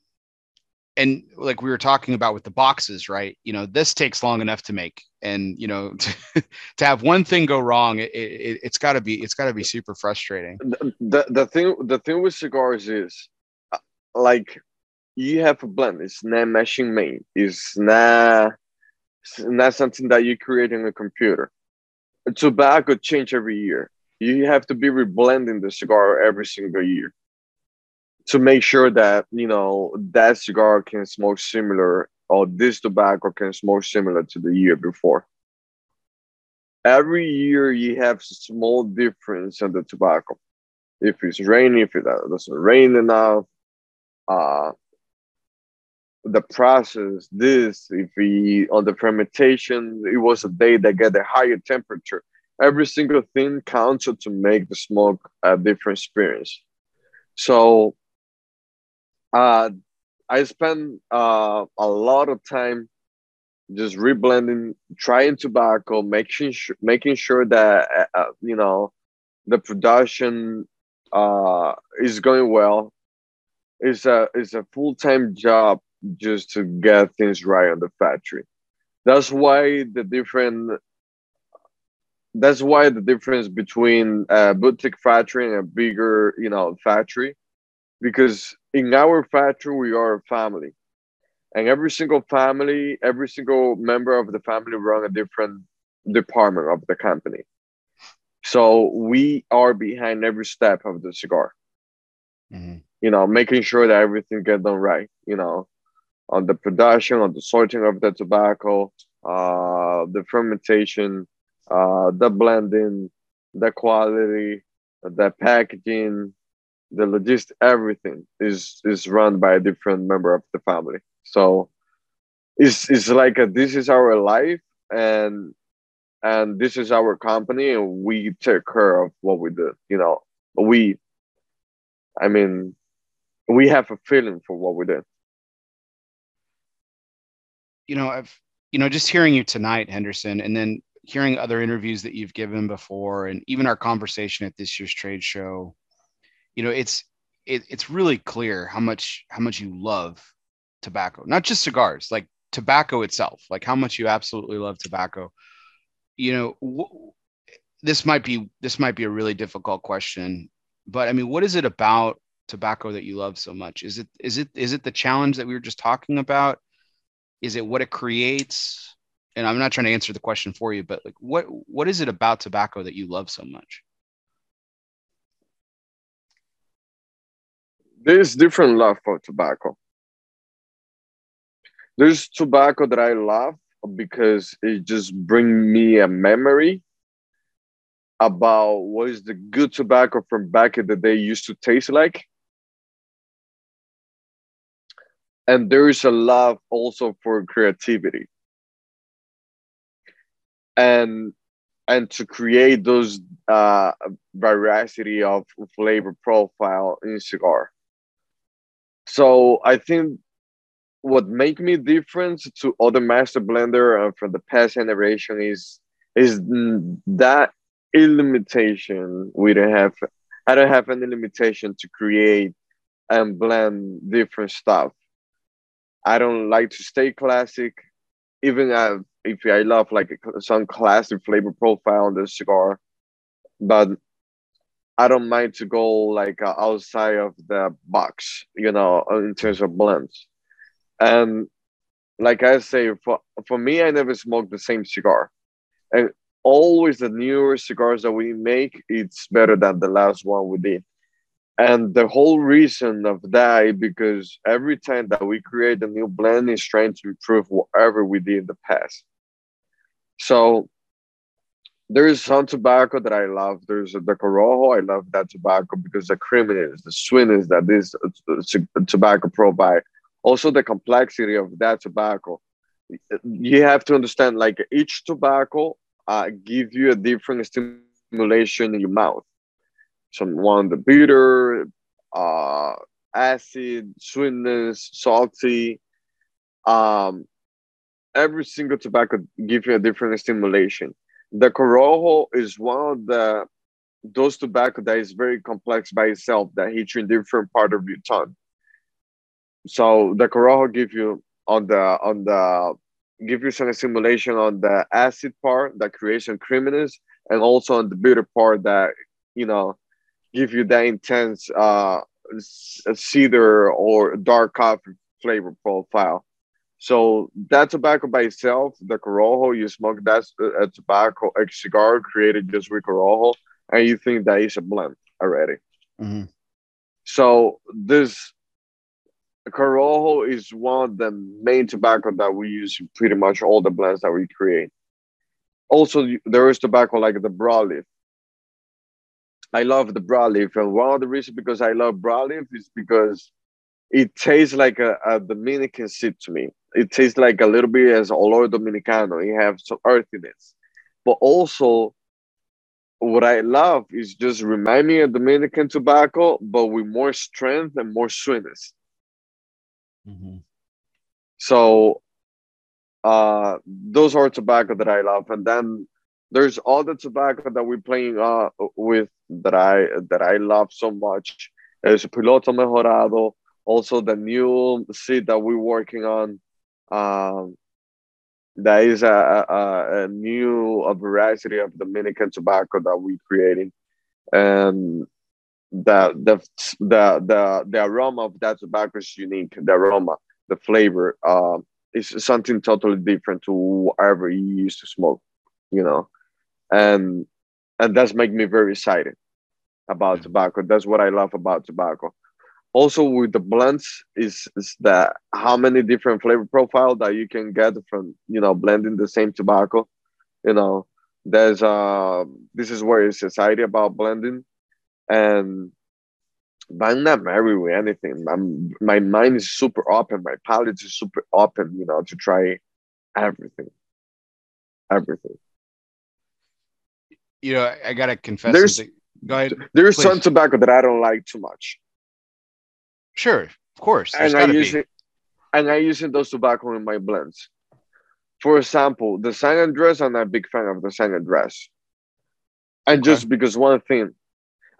and like we were talking about with the boxes right? You know this takes long enough to make and you know to, to have one thing go wrong it, it, has got to be it's got to be super frustrating. The, the thing the thing with cigars is uh, like you have a blend. It's not machine made. It's not it's not something that you create in a computer. Tobacco change every year. You have to be reblending the cigar every single year to make sure that you know that cigar can smoke similar or this tobacco can smoke similar to the year before every year you have a small difference in the tobacco. If it's raining, if it doesn't rain enough, uh, the process, this, if we on the fermentation, it was a day that get a higher temperature. Every single thing counts to make the smoke a different experience. So uh, I spend uh, a lot of time just reblending, trying tobacco, making sure, making sure that uh, uh, you know the production uh, is going well. It's a it's a full time job just to get things right on the factory. That's why the different. That's why the difference between a boutique factory and a bigger, you know, factory, because in our factory we are a family. And every single family every single member of the family run a different department of the company. So we are behind every step of the cigar. Mm-hmm. you know making sure that everything get done right you know on the production on the sorting of the tobacco uh the fermentation uh the blending the quality the packaging the logistics everything is is run by a different member of the family. So it's it's like a, this is our life and and this is our company and we take care of what we do you know. We i mean we have a feeling for what we do. You know i've you know just hearing you tonight henderson and then hearing other interviews that you've given before and even our conversation at this year's trade show you know it's it, it's really clear how much how much you love tobacco, not just cigars, like tobacco itself, like how much you absolutely love tobacco. You know, w- this might be this might be a really difficult question, but I mean, what is it about tobacco that you love so much? Is it is it is it the challenge that we were just talking about? Is it what it creates? And I'm not trying to answer the question for you, but like what what is it about tobacco that you love so much? There's different love for tobacco. There's tobacco that I love because it just brings me a memory about what is the good tobacco from back in the day used to taste like. And there is a love also for creativity. And and to create those uh, variety of flavor profile in cigar. So I think what make me different to other master blender uh, from the past generation is is that limitation we don't have i don't have any limitation to create and blend different stuff. I don't like to stay classic even if i love like some classic flavor profile on the cigar but i don't mind to go like uh, outside of the box you know in terms of blends and like I say, for for me, I never smoke the same cigar, and always the newer cigars that we make, it's better than the last one we did. And the whole reason of that is because every time that we create a new blend is trying to improve whatever we did in the past. So there is some tobacco that I love. There's the Corojo. I love that tobacco because the creaminess, the sweetness that this uh, tobacco provide. Also the complexity of that tobacco. You have to understand like each tobacco uh, give you a different stimulation in your mouth. Some one the bitter uh, acid sweetness salty. Um, every single tobacco give you a different stimulation the corojo is one of the those tobacco that is very complex by itself that hits you in different part of your tongue. So the Corojo give you on the on the give you some simulation on the acid part that creates some creaminess and also on the bitter part that you know give you that intense uh cedar or dark coffee flavor profile so that tobacco by itself the corojo you smoke that a tobacco a cigar created just with corojo and you think that is a blend already mm-hmm. so this Corojo is one of the main tobacco that we use in pretty much all the blends that we create. also there is tobacco like the broadleaf. I love the broadleaf, and one of the reasons because I love broadleaf is because it tastes like a, a Dominican seed to me. It tastes like a little bit as olor dominicano. It has some earthiness, but also what I love is just remind me of Dominican tobacco, but with more strength and more sweetness. Mm-hmm. So uh, those are tobacco that I love, and then there's all the tobacco that we're playing uh, with that I that I love so much. There's Piloto Mejorado, also the new seed that we're working on. Um, that is a, a, a new a variety of Dominican tobacco that we're creating, and the the the the the aroma of that tobacco is unique. The aroma, the flavor, uh, is something totally different to whatever you used to smoke, you know, and and that's make me very excited about tobacco. That's what I love about tobacco also with the blends is, is that how many different flavor profile that you can get from you know blending the same tobacco you know there's uh this is where it's society about blending and but I'm not married with anything. I'm, my mind is super open. My palate is super open, you know, to try everything. Everything. You know, I gotta confess. There's, Go ahead. There's please. some tobacco that I don't like too much. Sure, of course. and I use it, and I use those tobacco in my blends. For example, the San Andres, I'm a big fan of the San Andres. And okay. just because one thing,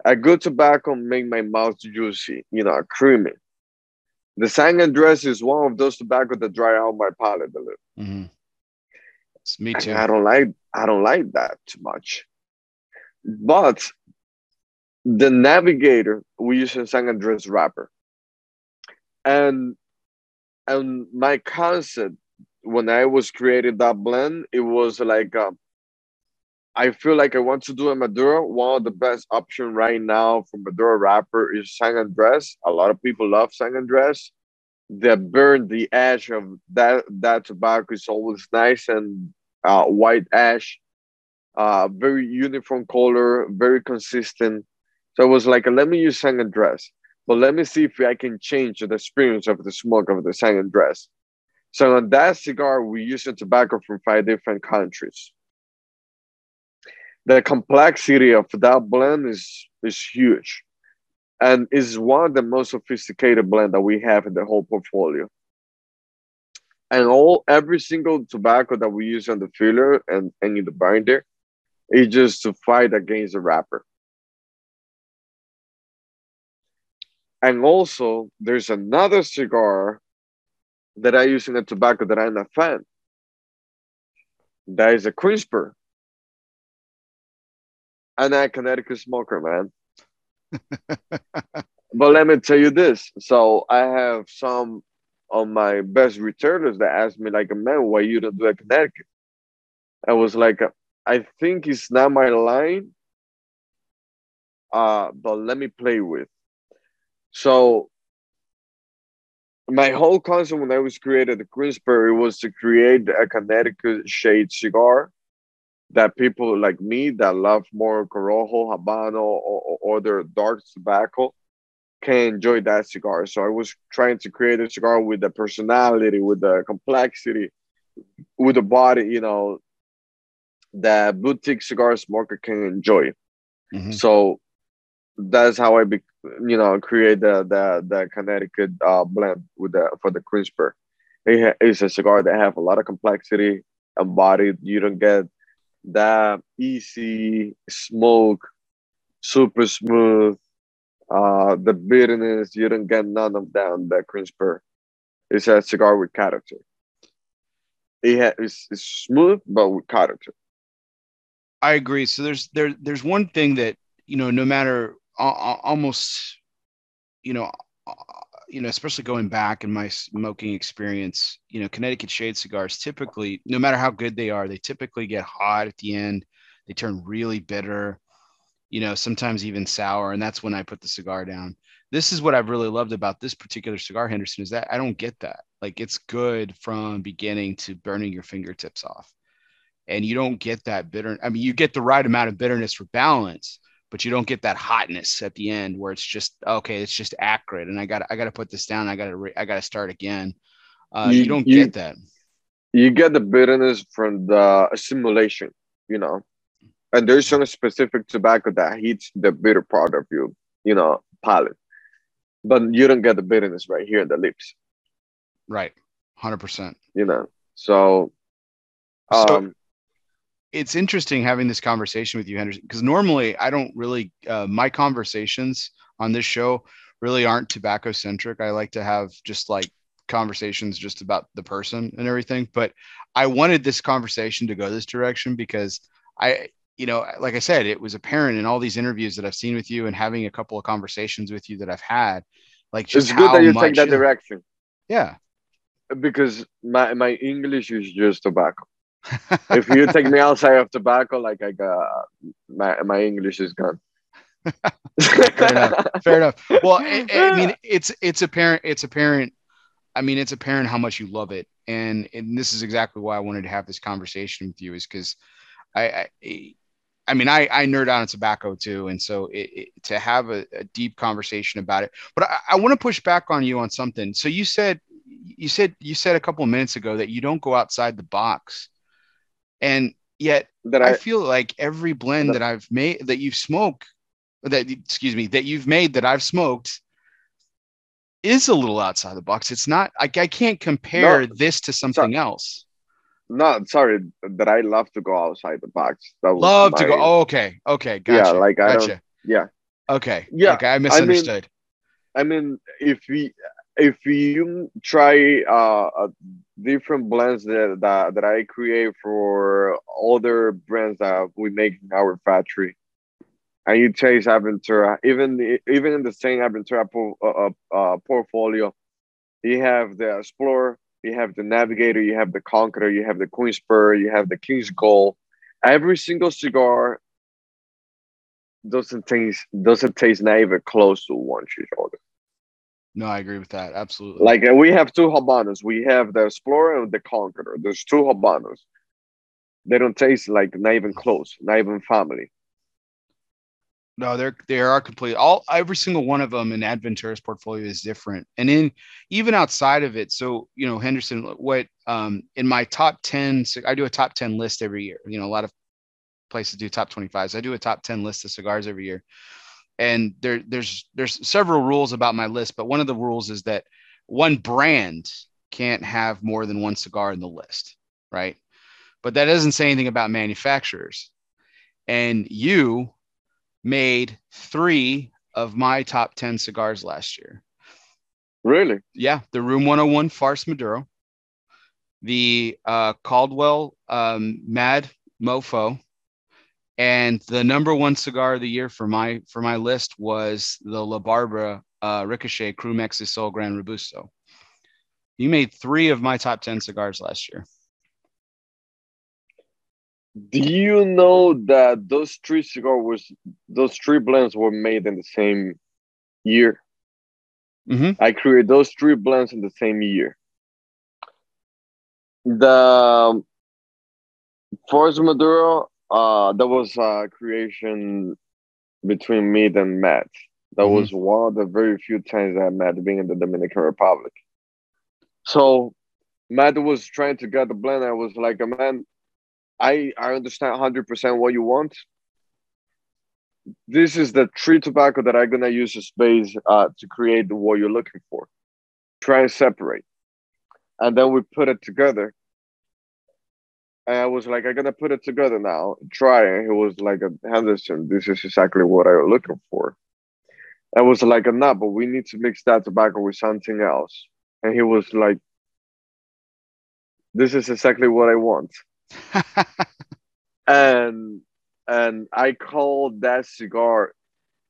a good tobacco make my mouth juicy, you know, creamy. The San Andres is one of those tobacco that dry out my palate a little. Mm-hmm. me too. And I don't like I don't like that too much. But the Navigator, we use a San Andres wrapper and and my concept when I was creating that blend, it was like um, I feel like I want to do a Maduro. One of the best option right now for Maduro wrapper is San Andres. A lot of people love San Andres. They burn the ash of that that tobacco is always nice and uh, white ash, uh, very uniform color, very consistent. So it was like, let me use San Andres but let me see if I can change the experience of the smoke of the San Andres. So on that cigar, we use a tobacco from five different countries. The complexity of that blend is, is huge and is one of the most sophisticated blend that we have in the whole portfolio. And all every single tobacco that we use on the filler and, and in the binder is just to fight against the wrapper. And also, there's another cigar that I use in the tobacco that I'm a fan. That is a CRISPR. And I'm a Connecticut smoker, man. but let me tell you this. So I have some of my best returners that ask me, like, man, why you don't do a Connecticut? I was like, I think it's not my line, uh, but let me play with. So my whole concept when I was created the CRISPR was to create a Connecticut shade cigar that people like me that love more Corojo, Habano, or, or other dark tobacco can enjoy that cigar. So I was trying to create a cigar with the personality, with the complexity, with the body, you know, that boutique cigar smoker can enjoy. Mm-hmm. So that's how I be, you know create the the, the Connecticut uh, blend with the for the CRISPR. It is a cigar that have a lot of complexity and body. You don't get that easy smoke, super smooth. Uh, the bitterness you don't get none of that on the CRISPR. It's a cigar with character. It ha- it's, it's smooth but with character. I agree. So there's there there's one thing that you know no matter almost, you know, you know, especially going back in my smoking experience, you know, Connecticut shade cigars typically, no matter how good they are, they typically get hot at the end. They turn really bitter, you know, sometimes even sour. And that's when I put the cigar down. This is what I've really loved about this particular cigar, Henderson, is that I don't get that. Like it's good from beginning to burning your fingertips off. and you don't get that bitter. I mean, you get the right amount of bitterness for balance, but you don't get that hotness at the end where it's just okay. It's just acrid, and I got I got to put this down. I got to I got to start again. Uh, you, you, don't you, get that. You get the bitterness from the assimilation, you know, and there's some specific tobacco that hits the bitter part of you, you know, palate, but you don't get the bitterness right here in the lips. Right, hundred percent. You know, so. Um, so it's interesting having this conversation with you, Henderson, because normally I don't really uh, my conversations on this show really aren't tobacco centric. I like to have just like conversations just about the person and everything. But I wanted this conversation to go this direction because I, you know, like I said, it was apparent in all these interviews that I've seen with you and having a couple of conversations with you that I've had. Like, just it's good that you take that direction. Yeah, because my my English is just tobacco. If you take me outside of tobacco, like I got my my English is gone. fair enough. Fair enough. Well, I, I mean, it's it's apparent. It's apparent. I mean, it's apparent how much you love it, and and this is exactly why I wanted to have this conversation with you, is because I, I, I mean, I I nerd out on tobacco too, and so it, it, to have a, a, deep conversation about it. But I, I want to push back on you on something. So you said you said you said a couple of minutes ago that you don't go outside the box and yet that I, I feel like every blend that, that I've made that you've smoked that excuse me that you've made that I've smoked is a little outside the box. It's not like I can't compare no, this to something sorry. else. No, sorry, that I love to go outside the box. love my, to go. Oh, okay, okay, gotcha. Yeah, like I gotcha. Yeah. Okay. Yeah. Okay, I misunderstood. I mean, I mean if we if you try uh, different blends that, that, that I create for other brands that we make in our factory, and you taste Aventura, even even in the same Aventura po- uh, uh, uh, portfolio, you have the Explorer, you have the Navigator, you have the Conqueror, you have the Queen's Pearl, you have the King's Gold. Every single cigar doesn't taste doesn't taste not even close to one each other. No, I agree with that. Absolutely. Like uh, we have two Habanos. We have the Explorer and the Conqueror. There's two Habanos. They don't taste like not even close, not even family. No, they're they are complete. All every single one of them in Aventura's portfolio is different, and in even outside of it. So you know, Henderson, what um in my top ten, I do a top ten list every year. You know, a lot of places do top twenty fives. I do a top ten list of cigars every year and there there's there's several rules about my list but one of the rules is that one brand can't have more than one cigar in the list right? But that doesn't say anything about manufacturers. And you made three of my top 10 cigars last year. Really? Yeah the room 101 farce maduro the uh, caldwell um, mad mofo and the number one cigar of the year for my for my list was the La Barbara uh, Ricochet Crew Mexi Sol Gran Robusto. You made three of my top ten cigars last year. Do you know that those three cigars was those three blends were made in the same year? Mm-hmm. I created those three blends in the same year. The Farce Maduro uh, that was a creation between me and Matt. That mm-hmm. was one of the very few times I met being in the Dominican Republic. So Matt was trying to get the blend. I was like, man, I I understand 100% what you want. This is the tree tobacco that I'm gonna use a space uh, to create the what you're looking for. Try and separate, and then we put it together and I was like, I'm gonna put it together now, try. And he was like, Henderson, this is exactly what I'm looking for. I was like, no, but we need to mix that tobacco with something else. And he was like, this is exactly what I want. and and I called that cigar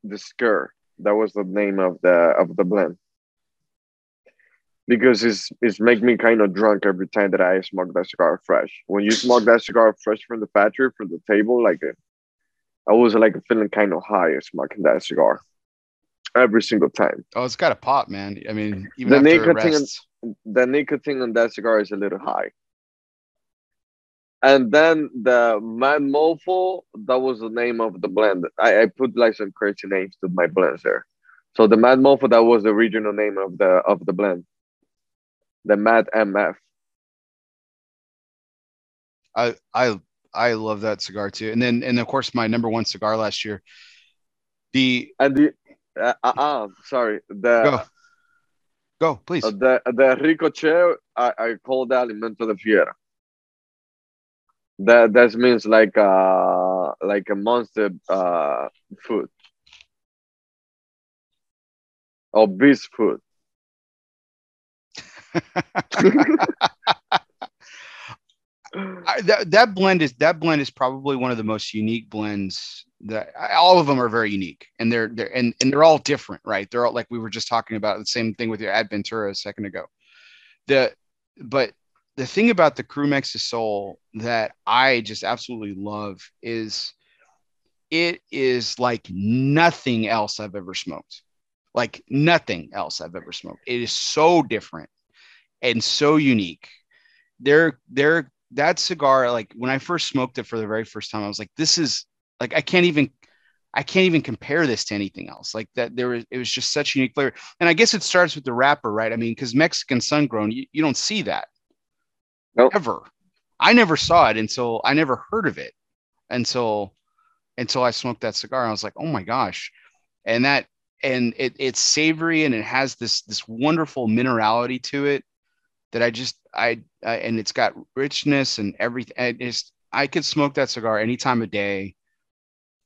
the Sker. That was the name of the of the blend because it's it's make me kind of drunk every time that I smoke that cigar fresh. When you smoke that cigar fresh from the factory, from the table, like it, I was like feeling kind of high smoking that cigar every single time. Oh, it's got a pop, man. I mean, even the nicotine, the nicotine on that cigar is a little high. and then the Mad Mofo, that was the name of the blend. I, I put like some crazy names to my blends there. So the Mad Mofo, that was the original name of the of the blend. The Mad MF. I I I love that cigar too. And then and of course my number one cigar last year. The and the uh, uh, uh sorry the go go please uh, the the ricochet I, I call that alimento de fiera. That that means like uh like a monster uh food or beast food. I, that that blend is that blend is probably one of the most unique blends that all of them are very unique and they're they're and, and they're all different right they're all like we were just talking about the same thing with your Aventura a second ago the but the thing about the Cru soul that I just absolutely love is it is like nothing else I've ever smoked. Like nothing else I've ever smoked. It is so different and so unique. They're they're that cigar, like when I first smoked it for the very first time, I was like, this is like I can't even I can't even compare this to anything else. Like that there was it was just such a unique flavor. And I guess it starts with the wrapper, right? I mean, because Mexican sun grown, you, you don't see that nope. ever. I never saw it until I never heard of it until until I smoked that cigar. I was like, oh my gosh. And that and it it's savory and it has this this wonderful minerality to it that I just I, I and it's got richness and everything. I just I could smoke that cigar any time of day,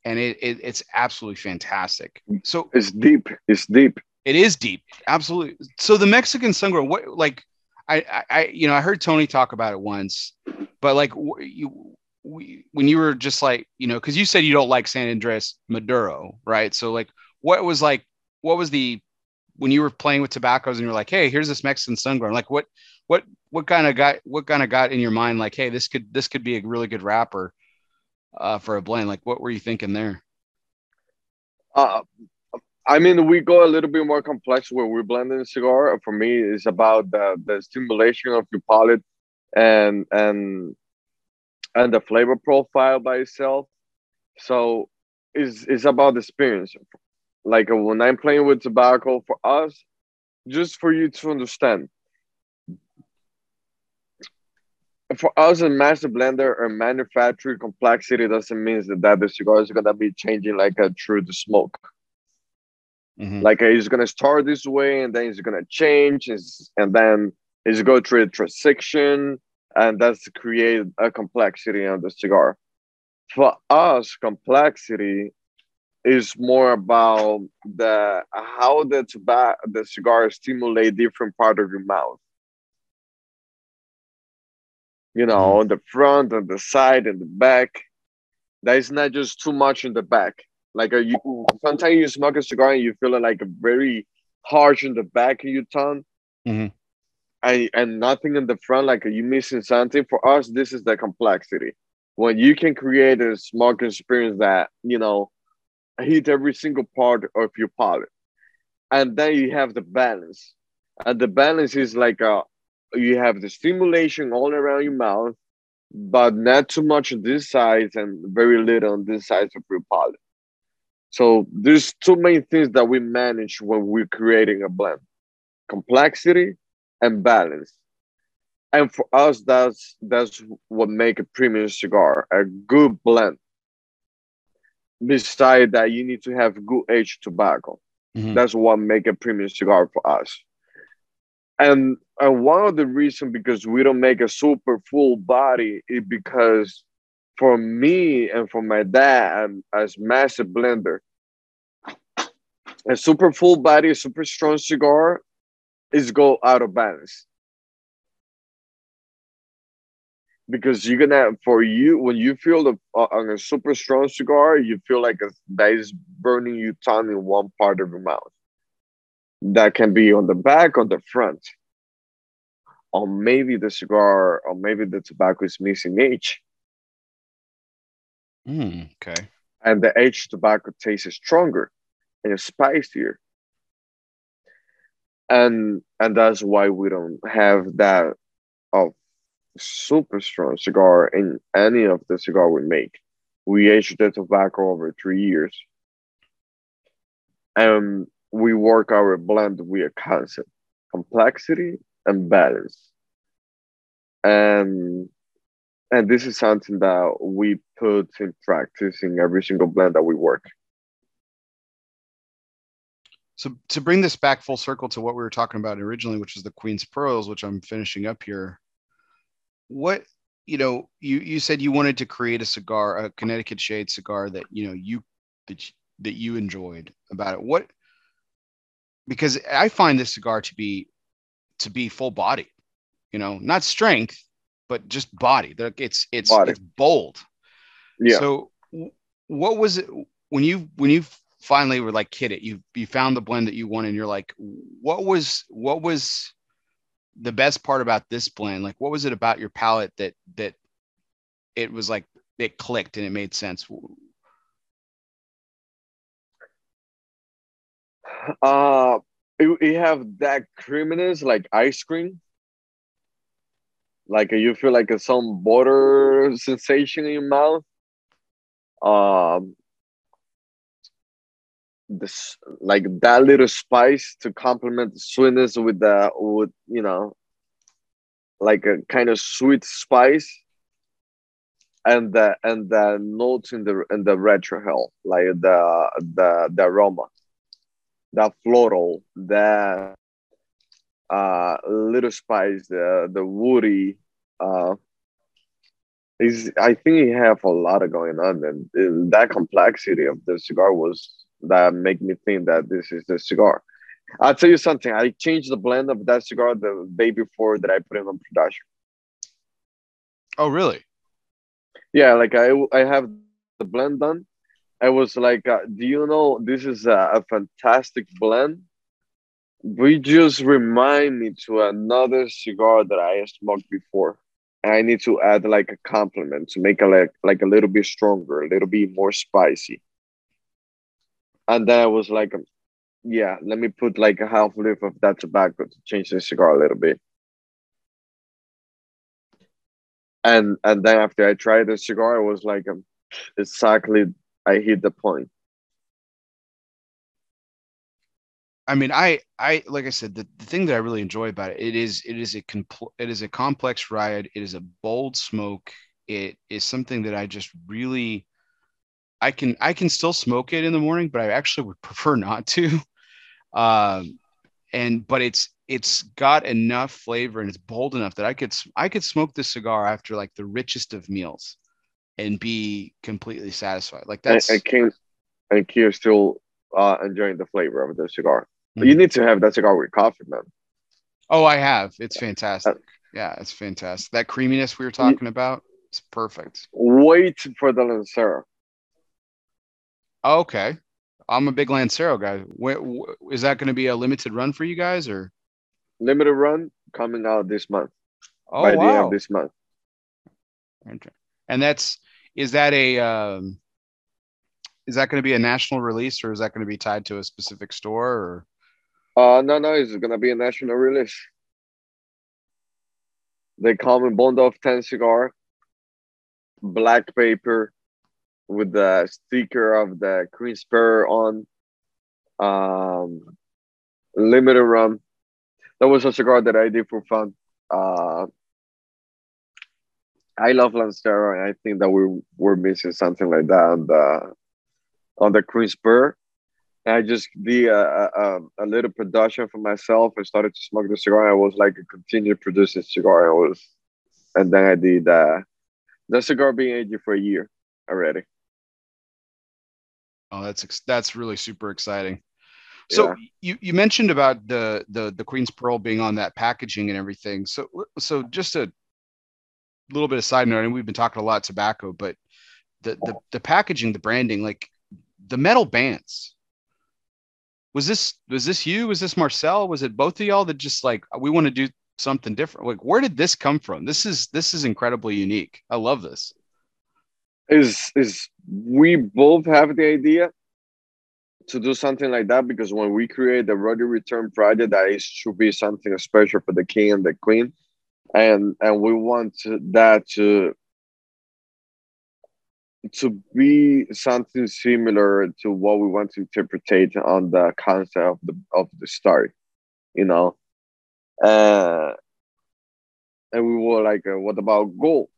and it, it it's absolutely fantastic. So it's deep. It's deep. It is deep, absolutely. So the Mexican sun what like I, I, you know, I heard Tony talk about it once, but like you, we, when you were just like, you know, because you said you don't like San Andres Maduro, right? So like, what was like, what was the when you were playing with tobaccos and you're like, hey, here's this Mexican sun grown, like what, what, what kind of got, what kind of got in your mind, like, hey, this could, this could be a really good wrapper uh, for a blend. Like, what were you thinking there? Uh, I mean, we go a little bit more complex where we're blending a cigar. For me, it's about the, the stimulation of your palate and and and the flavor profile by itself. So it's it's about the experience. Like when I'm playing with tobacco for us, just for you to understand. For us, a master blender or manufacturing complexity doesn't mean that, that the cigar is gonna be changing like a true to smoke Mm-hmm. Like it's gonna start this way and then it's gonna change, and then he's go through a transition, and that's create a complexity on the cigar. For us, complexity is more about the how the tobacco the cigar stimulate different part of your mouth. You know, mm-hmm. on the front, on the side, and the back. That is not just too much in the back like a, you, sometimes you smoke a cigar and you feel like a very harsh in the back of your tongue, mm-hmm. and and nothing in the front. Like you missing something. For us, this is the complexity. When you can create a smoking experience that you know hit every single part of your palate, and then you have the balance, and the balance is like a uh, you have the stimulation all around your mouth, but not too much on this side and very little on this side of your palate. So there's two main things that we manage when we're creating a blend: complexity and balance. And for us, that's that's what make a premium cigar a good blend. Besides that, you need to have good aged tobacco. Mm-hmm. That's what make a premium cigar for us. And and one of the reasons because we don't make a super full body is because for me and for my dad I'm, as massive blender, a super full body, a super strong cigar is go out of balance. Because you're gonna for you when you feel the uh, on a super strong cigar, you feel like a, that is burning you tongue in one part of your mouth. That can be on the back, on the front, or maybe the cigar, or maybe the tobacco is missing H Mm, okay. And the aged tobacco tastes stronger and spicier. And and that's why we don't have that of super strong cigar in any of the cigar we make. We age the tobacco over three years. And we work our blend with a concept, complexity and balance. And and this is something that we put in practice in every single blend that we work. So to bring this back full circle to what we were talking about originally, which is the Queen's Pearls, which I'm finishing up here. What you know, you you said you wanted to create a cigar, a Connecticut shade cigar that you know you that that you enjoyed about it. What because I find this cigar to be to be full body, you know, not strength, but just body. It's it's body. it's bold. Yeah. So what was it when you when you finally were like kid it you you found the blend that you wanted and you're like what was what was the best part about this blend like what was it about your palate that that it was like it clicked and it made sense uh you have that creaminess like ice cream. Like you feel like some butter sensation in your mouth. Um this like that little spice to complement the sweetness with the with you know like a kind of sweet spice. And the and the notes in the in the retro retrohale like the the the aroma the floral that uh little spice the the woody uh is I think he have a lot of going on and that complexity of the cigar was that make me think that this is the cigar. I'll tell you something. I changed the blend of that cigar the day before that I put it on production. Oh, really? Yeah, like I I have the blend done. I was like, uh, do you know this is a, a fantastic blend? We just remind me to another cigar that I smoked before. And I need to add like a compliment to make it like, like a little bit stronger, a little bit more spicy and then I was like, yeah, let me put like a half leaf of that tobacco to change the cigar a little bit. And and then after I tried the cigar, I was like um, exactly I hit the point. I mean, I I like I said, the, the thing that I really enjoy about it, it is it is a compl- it is a complex ride. It is a bold smoke. It is something that I just really I can I can still smoke it in the morning, but I actually would prefer not to. Um, and but it's it's got enough flavor and it's bold enough that I could I could smoke this cigar after like the richest of meals and be completely satisfied. Like that's I can't and you're still uh, enjoying the flavor of the cigar. Mm-hmm. You need to have that cigar with coffee, man. Oh, I have. It's fantastic. Yeah, it's fantastic. That creaminess we were talking about, it's perfect. Wait for the Lancero. Okay. I'm a big Lancero guy. Is that going to be a limited run for you guys or? Limited run coming out this month. Oh, by wow. the end of this month. And that's, is that a, um, is that going to be a national release or is that going to be tied to a specific store or? Uh, no, no, it's going to be a national release. They call me Bond of 10 cigar, black paper, with the sticker of the Queen's Pearl on. Um, limited run. That was a cigar that I did for fun. Uh, I love Lancero, and I think that we were missing something like that on the on the Queen's Pearl. And I just did a, a, a, little production for myself and started to smoke the cigar. I was like a continued producing cigar. I was, and then I did uh, the cigar being aged for a year already. Oh, that's that's really super exciting. So yeah. you, you mentioned about the, the the Queen's Pearl being on that packaging and everything. So so just a little bit of side note, and we've been talking a lot tobacco, but the the the packaging, the branding, like the metal bands. Was this was this you? Was this Marcel? Was it both of y'all that just like we want to do something different? Like where did this come from? This is this is incredibly unique. I love this is is we both have the idea to do something like that because when we create the Royal Return project, that is should be something special for the king and the queen. And and we want that to to be something similar to what we want to interpret on the concept of the of the story, you know. Uh, and we were like, uh, what about gold?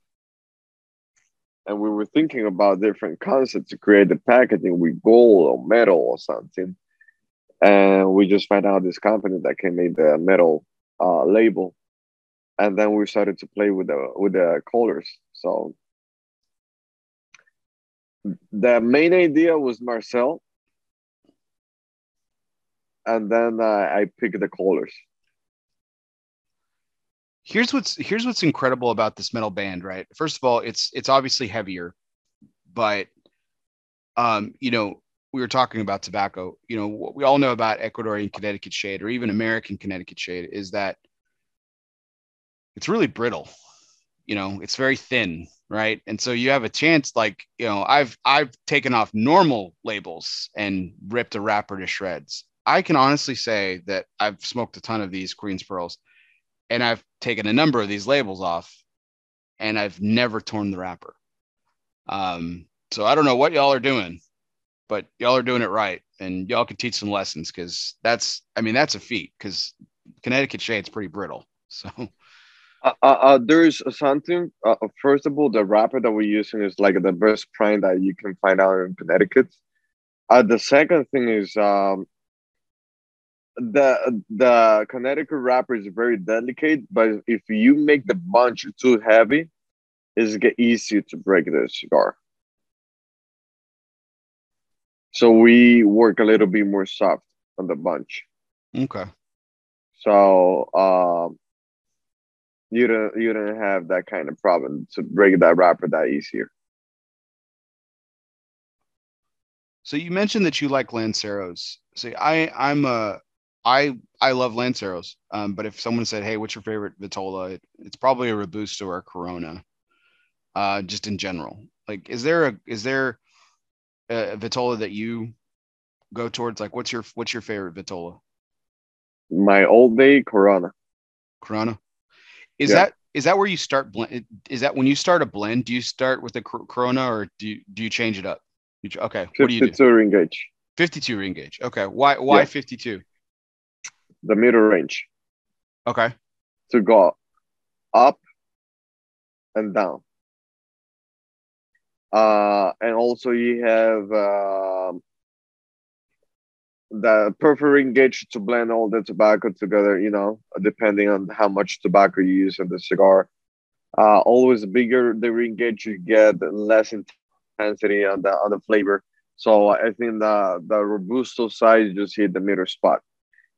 And we were thinking about different concepts to create the packaging with gold or metal or something. And we just found out this company that can make the metal uh, label. And then we started to play with the with the colors. So the main idea was Marcel, and then uh, I picked the colors. Here's what's here's what's incredible about this metal band, right? First of all, it's it's obviously heavier, but um, you know, we were talking about tobacco. You know, what we all know about Ecuadorian Connecticut shade or even American Connecticut shade is that it's really brittle. You know, it's very thin right? And so you have a chance like you know i've i've taken off normal labels and ripped a wrapper to shreds. I can honestly say that i've smoked a ton of these queen's pearls and i've taken a number of these labels off and i've never torn the wrapper. Um so i don't know what y'all are doing but y'all are doing it right and y'all can teach some lessons because that's i mean that's a feat because connecticut shade's pretty brittle. So uh, uh, uh, there's something. Uh, first of all, the wrapper that we're using is like the best prime that you can find out in Connecticut. Uh, the second thing is um, the the Connecticut wrapper is very delicate, but if you make the bunch too heavy, it's get easier to break the cigar. So we work a little bit more soft on the bunch. Okay. So um, you don't you don't have that kind of problem to break that wrapper that easier. So you mentioned that you like Lanceros. See, I I'm a I I love Lanceros. Um, but if someone said, "Hey, what's your favorite Vitola?" It, it's probably a Robusto or a Corona. Uh, just in general, like, is there a is there a Vitola that you go towards? Like, what's your what's your favorite Vitola? My old day Corona. Corona. Is yeah. that is that where you start blend? Is that when you start a blend? Do you start with the Corona or do you, do you change it up? Okay, what do you do? 52 ring gauge. 52 ring gauge. Okay, why why yeah. 52? The middle range. Okay. To go up and down. Uh, and also you have uh, the perfect gauge to blend all the tobacco together, you know, depending on how much tobacco you use in the cigar. Uh, always bigger the ring gauge you get, less intensity on the on the flavor. So I think the the robusto side just hit the middle spot,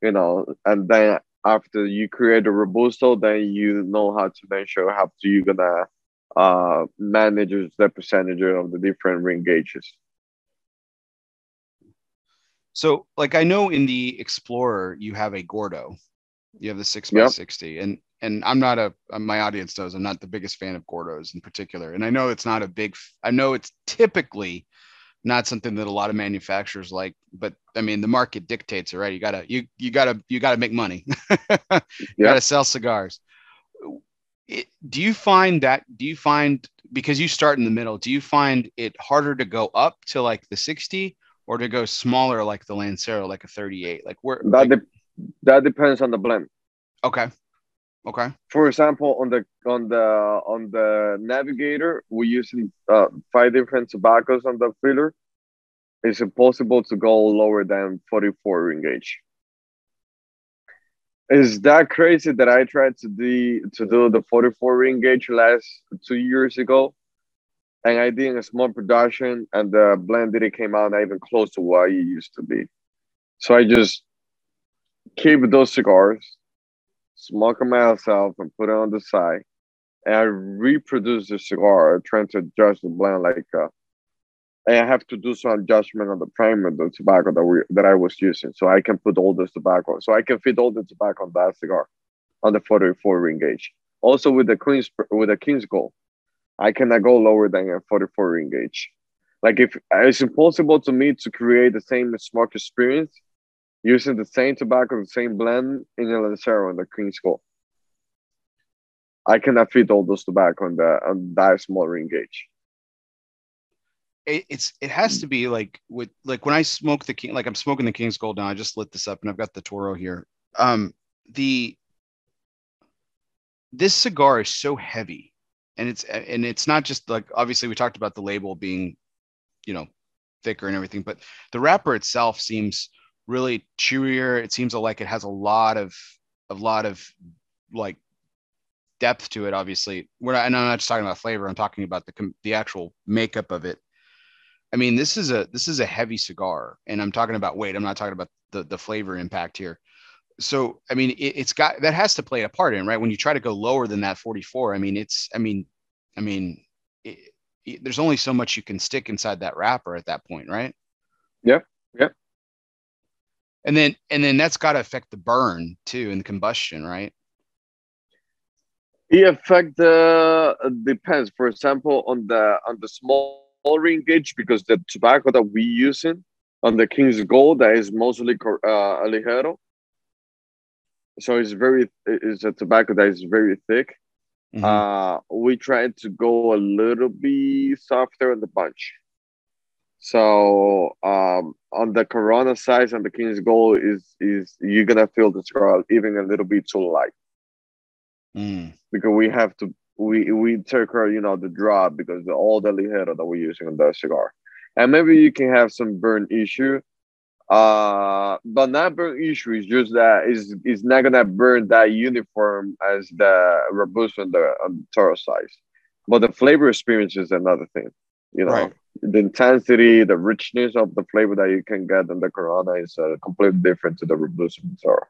you know, and then after you create a robusto, then you know how to measure how to you gonna uh manage the percentage of the different ring gauges. So, like, I know in the Explorer you have a Gordo, you have the six by sixty, and and I'm not a uh, my audience knows I'm not the biggest fan of Gordos in particular, and I know it's not a big. I know it's typically not something that a lot of manufacturers like, but I mean the market dictates it, right? You gotta you you gotta you gotta make money. you yep. gotta sell cigars. It, do you find that? Do you find because you start in the middle? Do you find it harder to go up to like the sixty? Or to go smaller like the Lancero, like a 38? Like where that like... de- that depends on the blend. Okay. Okay. For example, on the on the on the navigator, we're using uh, five different tobaccos on the filler. It's impossible to go lower than 44 ring gauge. Is that crazy that I tried to do to do the 44 ring gauge last two years ago? And I did a small production, and the blend didn't came out not even close to what it used to be. So I just keep those cigars, smoke them myself, and put it on the side. And I reproduce the cigar, trying to adjust the blend like. Uh, and I have to do some adjustment on the primer, the tobacco that we that I was using, so I can put all this tobacco, so I can fit all the tobacco on that cigar, on the 44 ring gauge. Also with the Queen's with the King's Gold, I cannot go lower than a 44 ring gauge. Like if it's impossible to me to create the same smoke experience using the same tobacco, the same blend in a Lancero and the Queen's Gold. I cannot fit all those tobacco on the on that small ring gauge. It, it's it has to be like with like when I smoke the king, like I'm smoking the King's Gold now. I just lit this up and I've got the Toro here. Um, the this cigar is so heavy, and it's and it's not just like obviously we talked about the label being, you know, thicker and everything, but the wrapper itself seems really chewier. It seems like it has a lot of a lot of like depth to it. Obviously, we're not, and I'm not just talking about flavor. I'm talking about the the actual makeup of it. I mean, this is a this is a heavy cigar, and I'm talking about weight. I'm not talking about the the flavor impact here. So, I mean, it, has got that has to play a part in right when you try to go lower than that 44. I mean, it's I mean, I mean, it, it, there's only so much you can stick inside that wrapper at that point, right? Yeah, yeah. And then and then that's got to affect the burn too and the combustion, right? It affect the uh, depends. For example, on the on the small ring gauge, because the tobacco that we using on the King's Gold that is mostly uh, ligero. So it's very it's a tobacco that is very thick. Mm-hmm. Uh, we tried to go a little bit softer on the bunch. So um, on the Corona size and the King's Gold is is you're gonna feel the cigar even a little bit too light mm. because we have to we we take her you know the drop because the, all the ligero that we're using on the cigar and maybe you can have some burn issue uh but not burn issue is just that is is not gonna burn that uniform as the robusto on the, on the toro size but the flavor experience is another thing you know right. the intensity the richness of the flavor that you can get in the corona is uh, completely different to the robusto and toro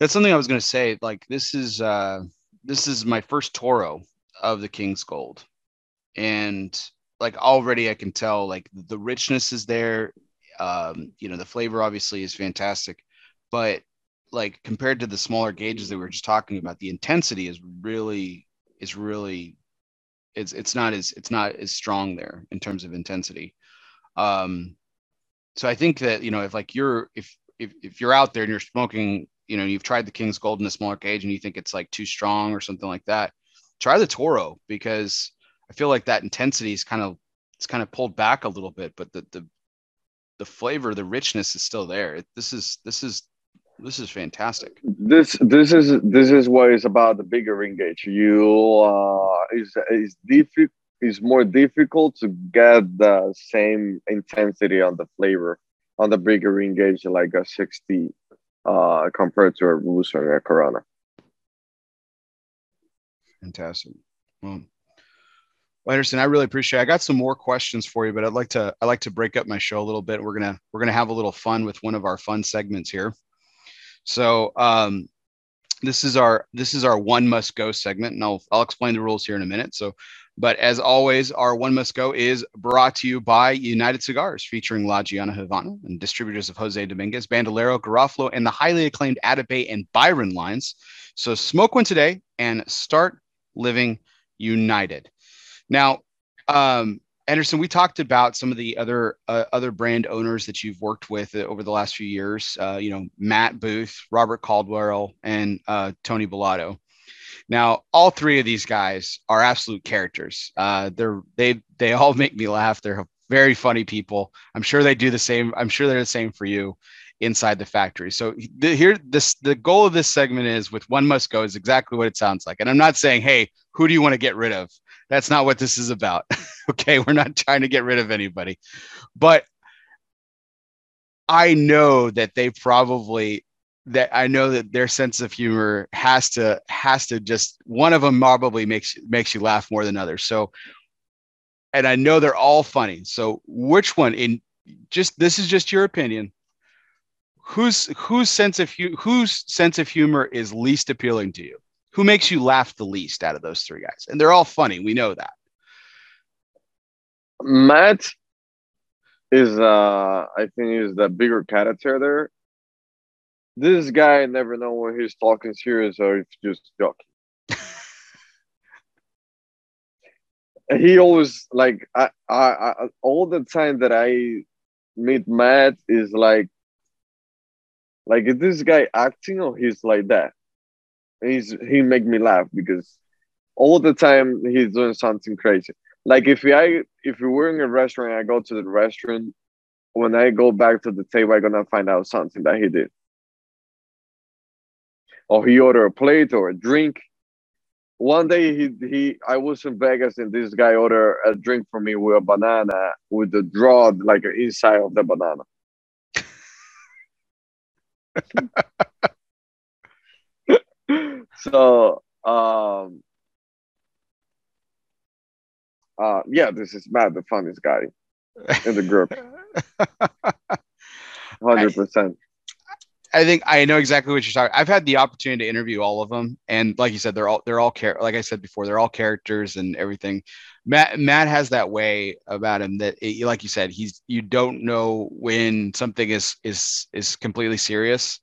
that's something I was to say. Like this is uh, this is my first Toro of the King's Gold, and like already I can tell like the richness is there. Um, you know, the flavor obviously is fantastic, but like compared to the smaller gauges that we were just talking about, the intensity is really is really it's it's not as it's not as strong there in terms of intensity. Um, so I think that you know if like you're if if, if you're out there and you're smoking you know you've tried the King's Gold in a smaller cage and you think it's like too strong or something like that, try the Toro because I feel like that intensity is kind of it's kind of pulled back a little bit, but the the the flavor, the richness is still there. This is this is this is fantastic. This this is this is what is about the bigger ring gauge. You uh is is difficult is more difficult to get the same intensity on the flavor on the bigger ring gauge like a 60 uh, compared to a Robusto and a Corona. Fantastic. Well, Henderson, I really appreciate. It. I got some more questions for you, but I'd like to I like to break up my show a little bit. We're gonna we're gonna have a little fun with one of our fun segments here. So um, this is our this is our one must go segment, and I'll I'll explain the rules here in a minute. So but as always, our One Must Go is brought to you by United Cigars, featuring La Gianna Havana and distributors of Jose Dominguez, Bandolero, Garofalo, and the highly acclaimed Atabey and Byron lines. So smoke one today and start living united. Now, um, Henderson, we talked about some of the other uh, other brand owners that you've worked with uh, over the last few years. Uh, you know, Matt Booth, Robert Caldwell, and uh, Tony Bellotto. Now, all three of these guys are absolute characters. Uh, they're they they all make me laugh. They're very funny people. I'm sure they do the same. I'm sure they're the same for you inside the factory. So the, here, this the goal of this segment is with one must go is exactly what it sounds like. And I'm not saying, hey, who do you want to get rid of? That's not what this is about. okay, we're not trying to get rid of anybody, but I know that they probably that I know that their sense of humor has to has to just one of them probably makes makes you laugh more than others. So, and I know they're all funny. So, which one in just this is just your opinion? Whose whose sense of whose sense of humor is least appealing to you? Who makes you laugh the least out of those three guys? And they're all funny. We know that. Matt is uh I think is the bigger character there this guy never know when he's talking serious or if just joking. he always like I, I, I all the time that I meet Matt is like Like, is this guy acting or he's like that? He's he make me laugh because all the time he's doing something crazy. Like if I if we were in a restaurant, I go to the restaurant. When I go back to the table, I'm gonna find out something that he did. Or he ordered a plate or a drink. One day he he I was in Vegas and this guy ordered a drink for me with a banana with the draw like inside of the banana. so um uh yeah this is Matt the funniest guy in the group 100% I think I know exactly what you're talking. I've had the opportunity to interview all of them, and like you said, they're all they're all char- like I said before, they're all characters and everything. Matt Matt has that way about him that, it, like you said, he's you don't know when something is is is completely serious,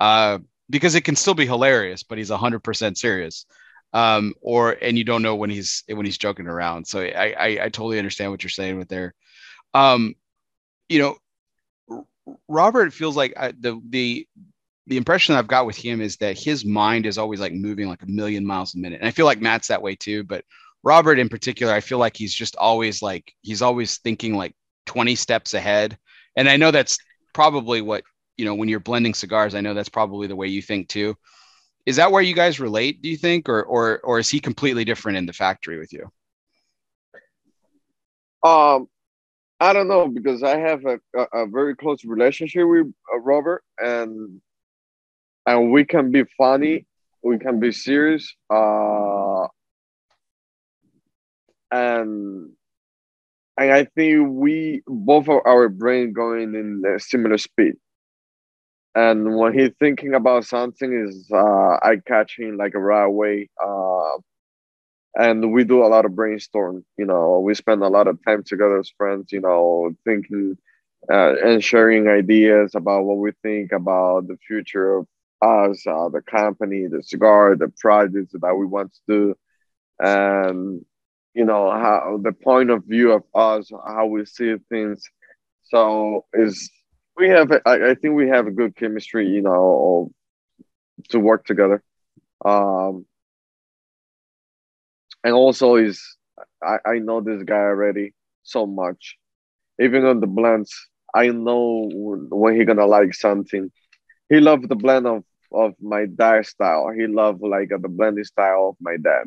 uh, because it can still be hilarious, but he's hundred percent serious, um, or and you don't know when he's when he's joking around. So I I, I totally understand what you're saying with there. Um, you know, Robert feels like I, the the the impression I've got with him is that his mind is always like moving like a million miles a minute, and I feel like Matt's that way too. But Robert in particular, I feel like he's just always like he's always thinking like 20 steps ahead, and I know that's probably what you know when you're blending cigars. I know that's probably the way you think too. Is that where you guys relate? Do you think, or or or is he completely different in the factory with you? Um, I don't know because I have a, a, a very close relationship with uh, Robert, and and we can be funny, we can be serious, uh, and and I think we both of our brain going in a similar speed. And when he's thinking about something, is uh, I catch him like a right away. Uh, and we do a lot of brainstorm you know we spend a lot of time together as friends you know thinking uh, and sharing ideas about what we think about the future of us uh, the company the cigar the projects that we want to do and you know how the point of view of us how we see things so is we have I, I think we have a good chemistry you know to work together um and also is I, I know this guy already so much. Even on the blends, I know when he gonna like something. He loved the blend of of my dad style. He loved like the blending style of my dad.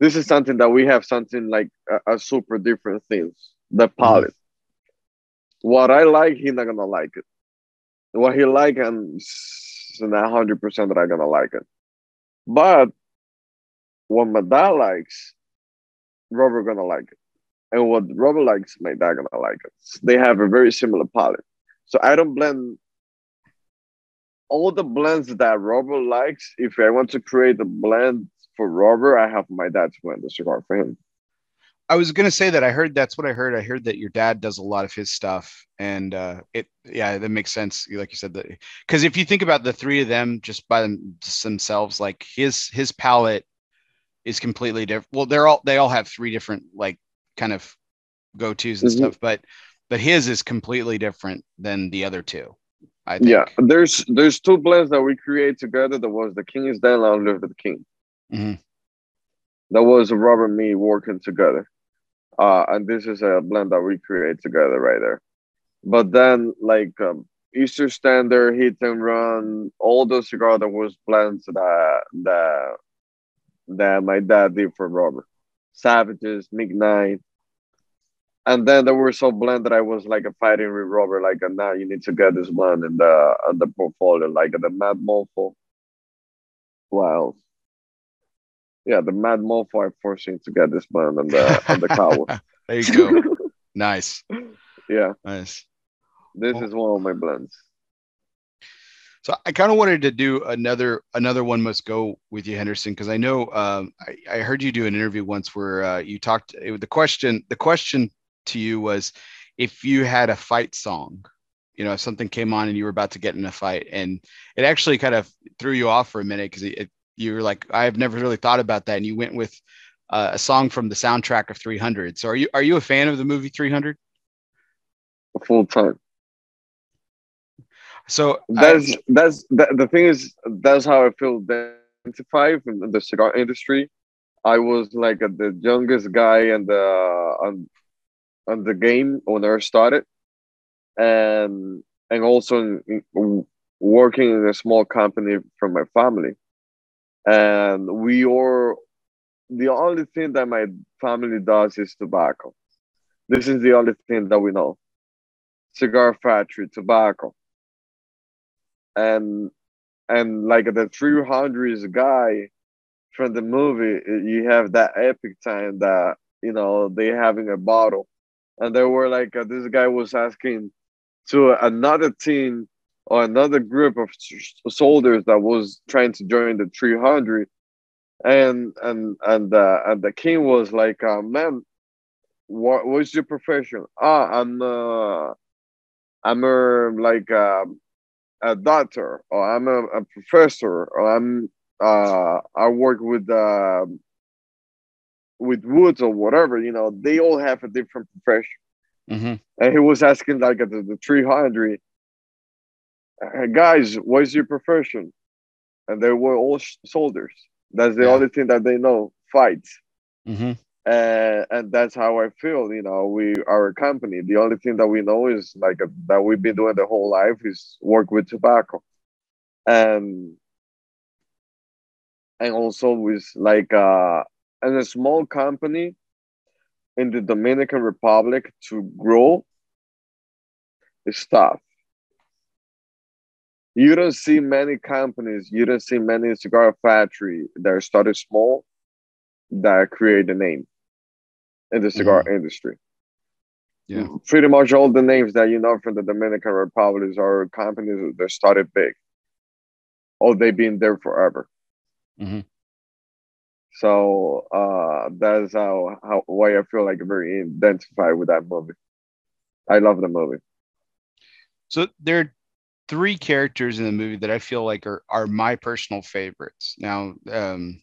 This is something that we have something like a, a super different things. The palate. What I like, he not gonna like it. What he like, and not hundred percent that I gonna like it. But what my dad likes, Robert gonna like it. And what Robert likes, my dad gonna like it. They have a very similar palate. So I don't blend all the blends that Robert likes. If I want to create a blend for Robert, I have my dad to blend the cigar for him. I was gonna say that I heard that's what I heard. I heard that your dad does a lot of his stuff, and uh, it yeah, that makes sense. Like you said, that because if you think about the three of them just by them, just themselves, like his his palette is completely different. Well, they're all they all have three different like kind of go tos and mm-hmm. stuff, but but his is completely different than the other two. I think. Yeah, there's there's two blends that we create together. That was the King is Dead, Long Live the King. Mm-hmm. That was Robert and me working together, uh, and this is a blend that we create together right there. But then, like um, Eastern Standard, Hit and Run, all those cigar that was blends that that that my dad did for Robert. Savages, McKnight. And then there were so blend that I was like a fighting with Robert, like now you need to get this blend in the in the portfolio, like the Mad Mofo. Else? Yeah, the Mad Mofo forcing to get this blend on the on the cow. there you go. nice. Yeah. Nice. This well, is one of my blends. So I kind of wanted to do another another one must go with you, Henderson, because I know um, I, I, heard you do an interview once where uh, you talked. It, the question the question to you was if you had a fight song, you know, if something came on and you were about to get in a fight, and it actually kind of threw you off for a minute because you were like, I've never really thought about that, and you went with uh, a song from the soundtrack of 300. So are you are you a fan of the movie 300? Full time. So uh, that's I, that's the, the thing is that's how I feel identified in the cigar industry. I was like a, the youngest guy in the uh, on, on the game when I started, and and also in, in, working in a small company from my family, and we are the only thing that my family does is tobacco. This is the only thing that we know: cigar factory, tobacco. And and like the 300s guy from the movie you have that epic time that you know they having a bottle. And they were like uh, this guy was asking to another team or another group of soldiers that was trying to join the 300 and and and uh, and the king was like uh, man what what's your profession ah i'm uh i'm a like uh, a doctor or I'm a, a professor or I'm uh, I work with uh, with woods or whatever. You know, they all have a different profession. Mm-hmm. And he was asking like the, the 300 uh, guys, what's your profession? And they were all soldiers. That's the yeah. only thing that they know, fights. Mm-hmm and and that's how I feel. You know, we are a company. The only thing that we know is like a, that we've been doing the whole life is work with tobacco, and and also with like uh, and a small company in the Dominican Republic to grow is tough. You don't see many companies, you don't see many cigar factory that started small that create a name in the cigar mm-hmm. industry. Yeah. Pretty much all the names that you know from the Dominican Republic are companies that started big. Or they've been there forever. Mm-hmm. So uh, that's how, how why I feel like very identified with that movie. I love the movie. So there three characters in the movie that I feel like are are my personal favorites. Now, um,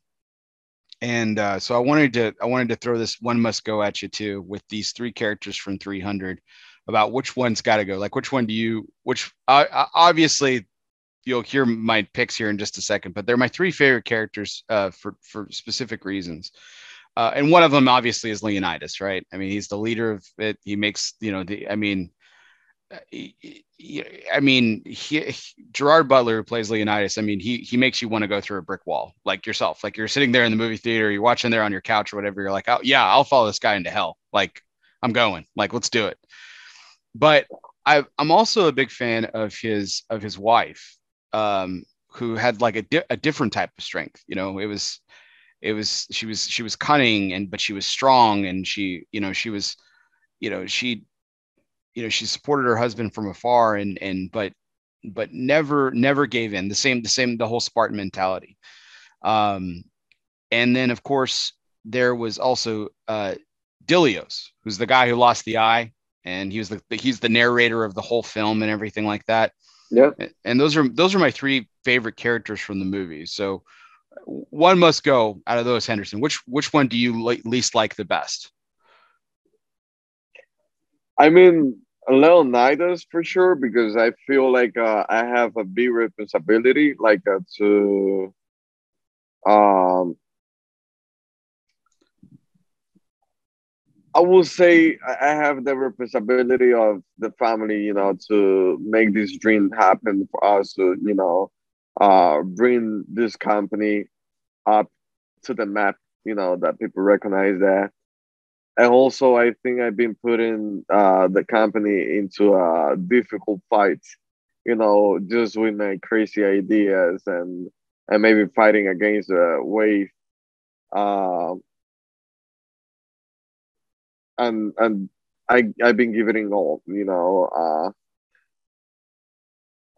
and uh, so I wanted to I wanted to throw this one must go at you too with these three characters from 300 about which one's got to go. Like which one do you which uh, obviously you'll hear my picks here in just a second, but they're my three favorite characters uh, for for specific reasons. Uh, and one of them obviously is Leonidas, right? I mean, he's the leader of it. He makes you know the I mean I mean, he, Gerard Butler, who plays Leonidas, I mean, he he makes you want to go through a brick wall, like yourself. Like you're sitting there in the movie theater, you're watching there on your couch or whatever. You're like, oh yeah, I'll follow this guy into hell. Like I'm going. Like let's do it. But I, I'm also a big fan of his of his wife, um, who had like a di- a different type of strength. You know, it was it was she was she was cunning and but she was strong and she you know she was you know she you know she supported her husband from afar and and but but never never gave in. The same the same the whole spartan mentality. Um and then of course there was also uh dilios who's the guy who lost the eye and he was the he's the narrator of the whole film and everything like that. Yeah and those are those are my three favorite characters from the movie. So one must go out of those henderson. Which which one do you least like the best I mean, Leonidas for sure because I feel like uh, I have a big responsibility, like uh, to um. I will say I have the responsibility of the family, you know, to make this dream happen for us to, you know, uh, bring this company up to the map, you know, that people recognize that and also I think I've been putting uh, the company into a difficult fight, you know, just with my crazy ideas and and maybe fighting against the wave. Uh, and and I I've been giving all, you know.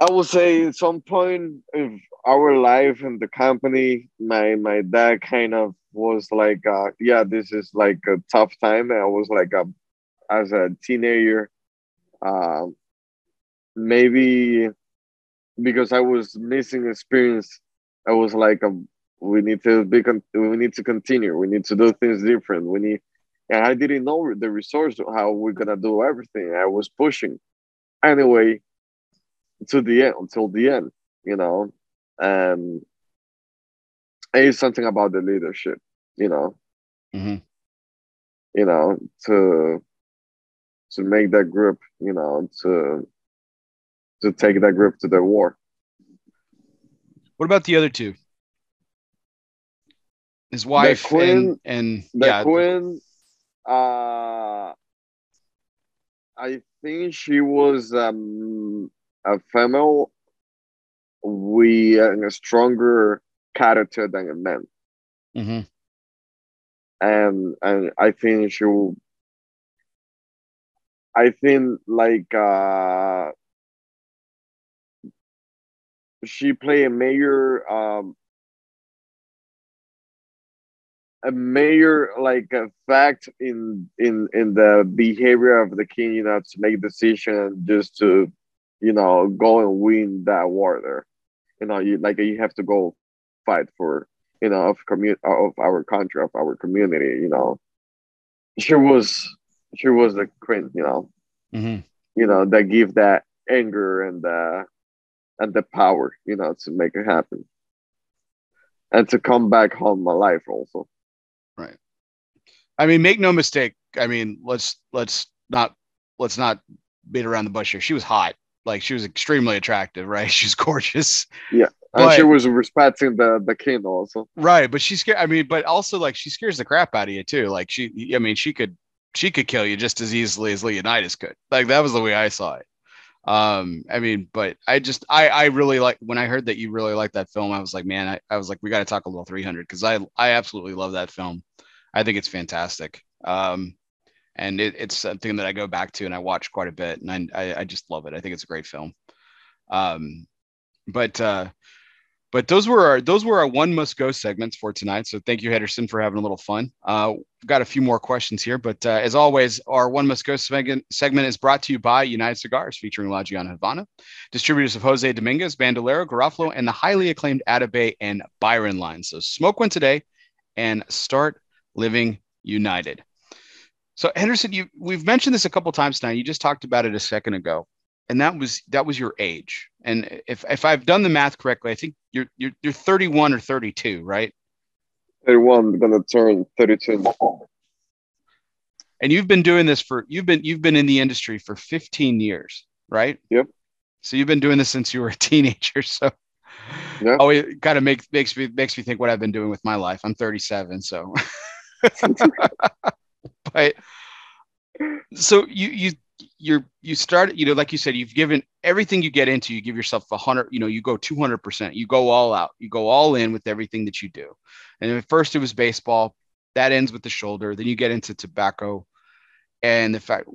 I would say at some point of our life in the company, my my dad kind of was like, uh, yeah, this is like a tough time. And I was like, a, as a teenager, uh, maybe because I was missing experience, I was like, um, we need to be, con- we need to continue. We need to do things different. We need, and I didn't know the resource how we're gonna do everything. I was pushing. Anyway, to the end until the end, you know, and it's something about the leadership, you know, hmm you know, to to make that group, you know, to to take that group to the war. What about the other two? His wife and and The yeah, queen, uh, I think she was um, a female with a stronger character than a man, mhm. and and I think she, will- I think like uh, she played a major um, a major like a fact in in in the behavior of the king you know to make decision just to you know go and win that war there you know you like you have to go fight for you know of commun of our country of our community you know she was she was the queen you know Mhm. you know that give that anger and the and the power you know to make it happen and to come back home alive also Right. I mean, make no mistake. I mean, let's let's not let's not beat around the bush here. She was hot. Like she was extremely attractive, right? She's gorgeous. Yeah. And But- she was respecting the the king also Right, but she's scared. I mean, but also like she scares the crap out of you too. Like she, I mean, she could she could kill you just as easily as Leonidas could. Like that was the way I saw it. Um, I mean, but I just I I really like when I heard that you really liked that film. I was like, man, I, I was like, we got to talk a little 300 because I I absolutely love that film. I think it's fantastic. Um, and it, it's something that I go back to and I watch quite a bit, and I, I just love it. I think it's a great film. Um, but uh, but those were our those were our one must go segments for tonight. So thank you, Henderson, for having a little fun. Uh, got a few more questions here, but uh, as always, our one must go segment segment is brought to you by United Cigars, featuring La Havana, distributors of Jose Dominguez, Bandolero, Garofalo, and the highly acclaimed Atabey and Byron lines. So smoke one today and start living united. So Henderson, you we've mentioned this a couple times now. You just talked about it a second ago, and that was that was your age. And if if I've done the math correctly, I think you're you're you're 31 or 32, right? 31 gonna turn 32 in the fall. And you've been doing this for you've been you've been in the industry for 15 years, right? Yep. So you've been doing this since you were a teenager. So Yeah. oh, it kind of makes makes me makes me think what I've been doing with my life. I'm 37, so but so you you you're you started you know like you said you've given everything you get into you give yourself a hundred you know you go 200 percent you go all out you go all in with everything that you do. And at first it was baseball that ends with the shoulder then you get into tobacco and the fact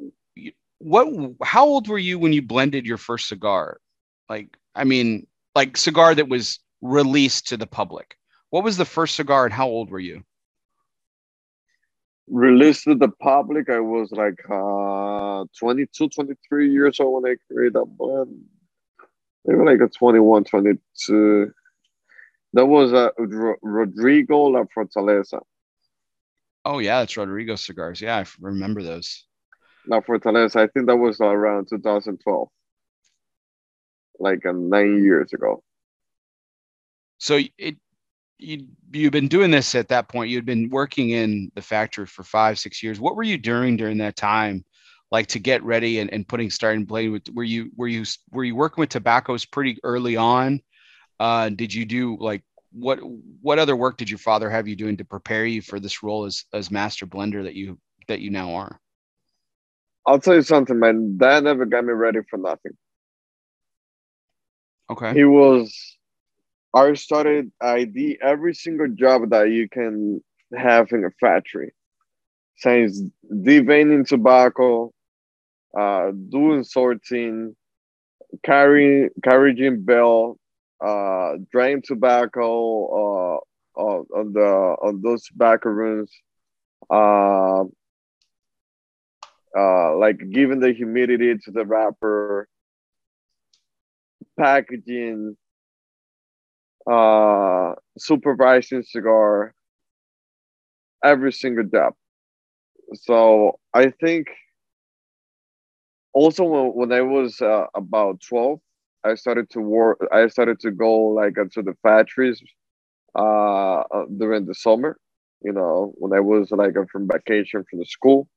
what how old were you when you blended your first cigar? Like i mean like cigar that was released to the public. What was the first cigar and how old were you Released to the public, I was like uh 22, 23 years old when I created that blend. Maybe like a 21, 22. That was uh, Ro- Rodrigo La Fortaleza. oh yeah that's rodrigo cigars yeah i remember those La Fortaleza, I think that was around 2012. Like uh, nine years ago. So it you you've been doing this at that point. You'd been working in the factory for five six years. What were you doing during that time, like to get ready and, and putting starting playing with? Were you were you were you working with tobaccos pretty early on? Uh, did you do like what what other work did your father have you doing to prepare you for this role as as master blender that you that you now are? I'll tell you something, man. Dad never got me ready for nothing. Okay. He was, I started, I did every single job that you can have in a factory. Since deveining tobacco, uh, doing sorting, carrying, carrying bell, uh, drying tobacco, uh, on the, on those tobacco rooms, uh, uh, like giving the humidity to the wrapper, packaging, uh, supervising cigar, every single job. So I think also when, when I was uh, about 12, I started to work. I started to go like to the factories uh, uh, during the summer. You know, when I was like from vacation from the school,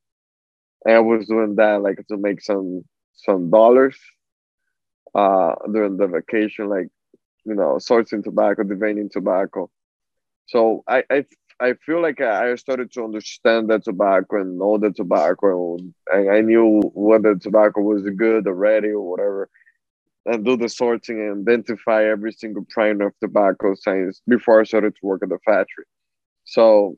and I was doing that like to make some some dollars uh, during the vacation, like you know, sourcing tobacco, deveining tobacco. So I, I I feel like I started to understand the tobacco and know the tobacco, and I knew whether tobacco was good or ready or whatever, and do the sorting and identify every single brand of tobacco science before I started to work at the factory. So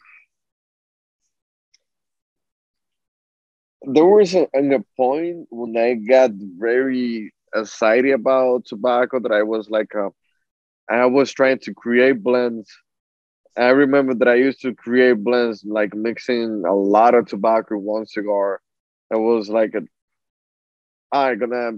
there was a, a point when I got very excited about tobacco that I was like, uh, I was trying to create blends. I remember that I used to create blends like mixing a lot of tobacco one cigar. It was like a, I'm gonna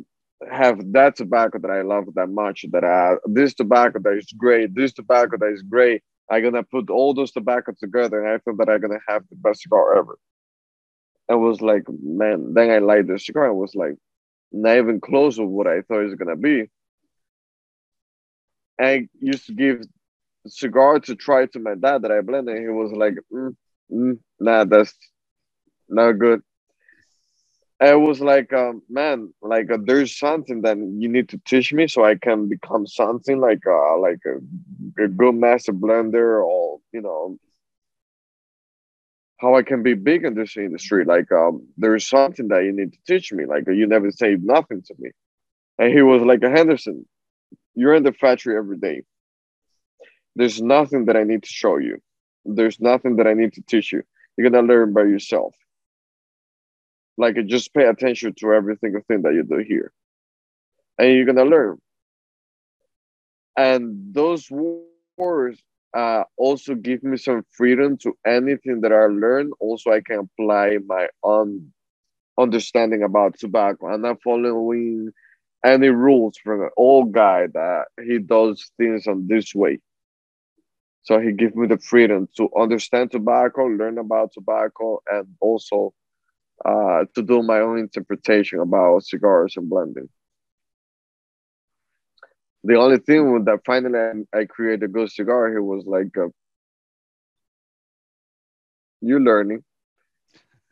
have that tobacco that I love that much. That I this tobacco that is great, this tobacco that is great. I'm gonna put all those tobacco together, and I feel that I'm gonna have the best cigar ever. I was like, man. Then I light the cigar. I was like, not even close to what I thought it was gonna be. I used to give cigar to try to my dad that I blended. He was like, mm, mm, "Nah, that's not good." I was like, um, "Man, like uh, there's something that you need to teach me so I can become something like uh, like a, a good master blender or you know." How I can be big in this industry? Like, um, there's something that you need to teach me. Like, you never say nothing to me. And he was like, Henderson, you're in the factory every day. There's nothing that I need to show you. There's nothing that I need to teach you. You're gonna learn by yourself. Like just pay attention to every single thing that you do here. And you're gonna learn. And those words uh, also give me some freedom to anything that I learn. Also, I can apply my own understanding about tobacco. I'm not following any rules from an old guy that he does things on this way. So he gave me the freedom to understand tobacco, learn about tobacco, and also uh, to do my own interpretation about cigars and blending. The only thing that finally I created a good cigar, he was like, uh, "You learning."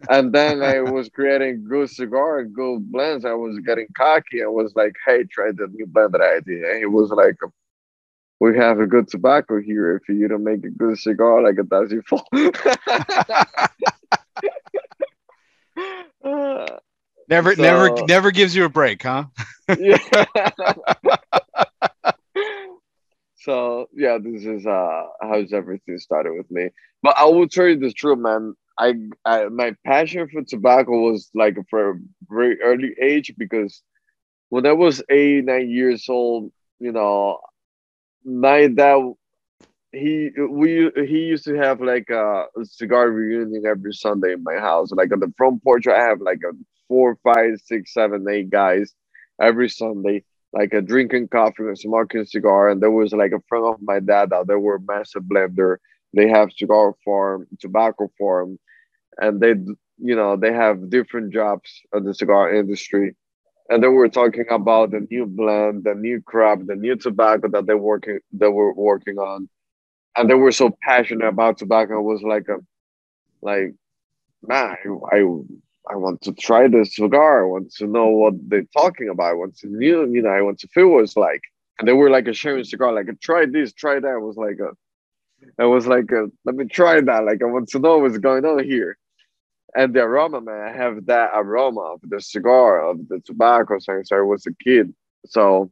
And then I was creating good cigar and good blends. I was getting cocky. I was like, "Hey, try the new blend that I did." And he was like, "We have a good tobacco here. If you don't make a good cigar, like that's your fault." never, so, never, never gives you a break, huh? yeah. so yeah, this is uh how everything started with me. But I will tell you the truth, man. I, I my passion for tobacco was like for a very early age because when I was eight nine years old, you know, my dad he we he used to have like a cigar reunion every Sunday in my house. Like on the front porch, I have like a four, five, six, seven, eight guys every Sunday, like a drinking coffee and smoking cigar. And there was like a friend of my dad out there were massive blender they have cigar farm, tobacco farm, and they, you know, they have different jobs in the cigar industry. And they were talking about the new blend, the new crop, the new tobacco that they're working, they were working on, and they were so passionate about tobacco. It was like a, like, man, I, I, I want to try this cigar. I want to know what they're talking about. I want to you know, I want to feel what it's like. And they were like a sharing cigar, like try this, try that. It was like a I was like, uh, let me try that. Like, I want to know what's going on here. And the aroma, man, I have that aroma of the cigar, of the tobacco since I was a kid. So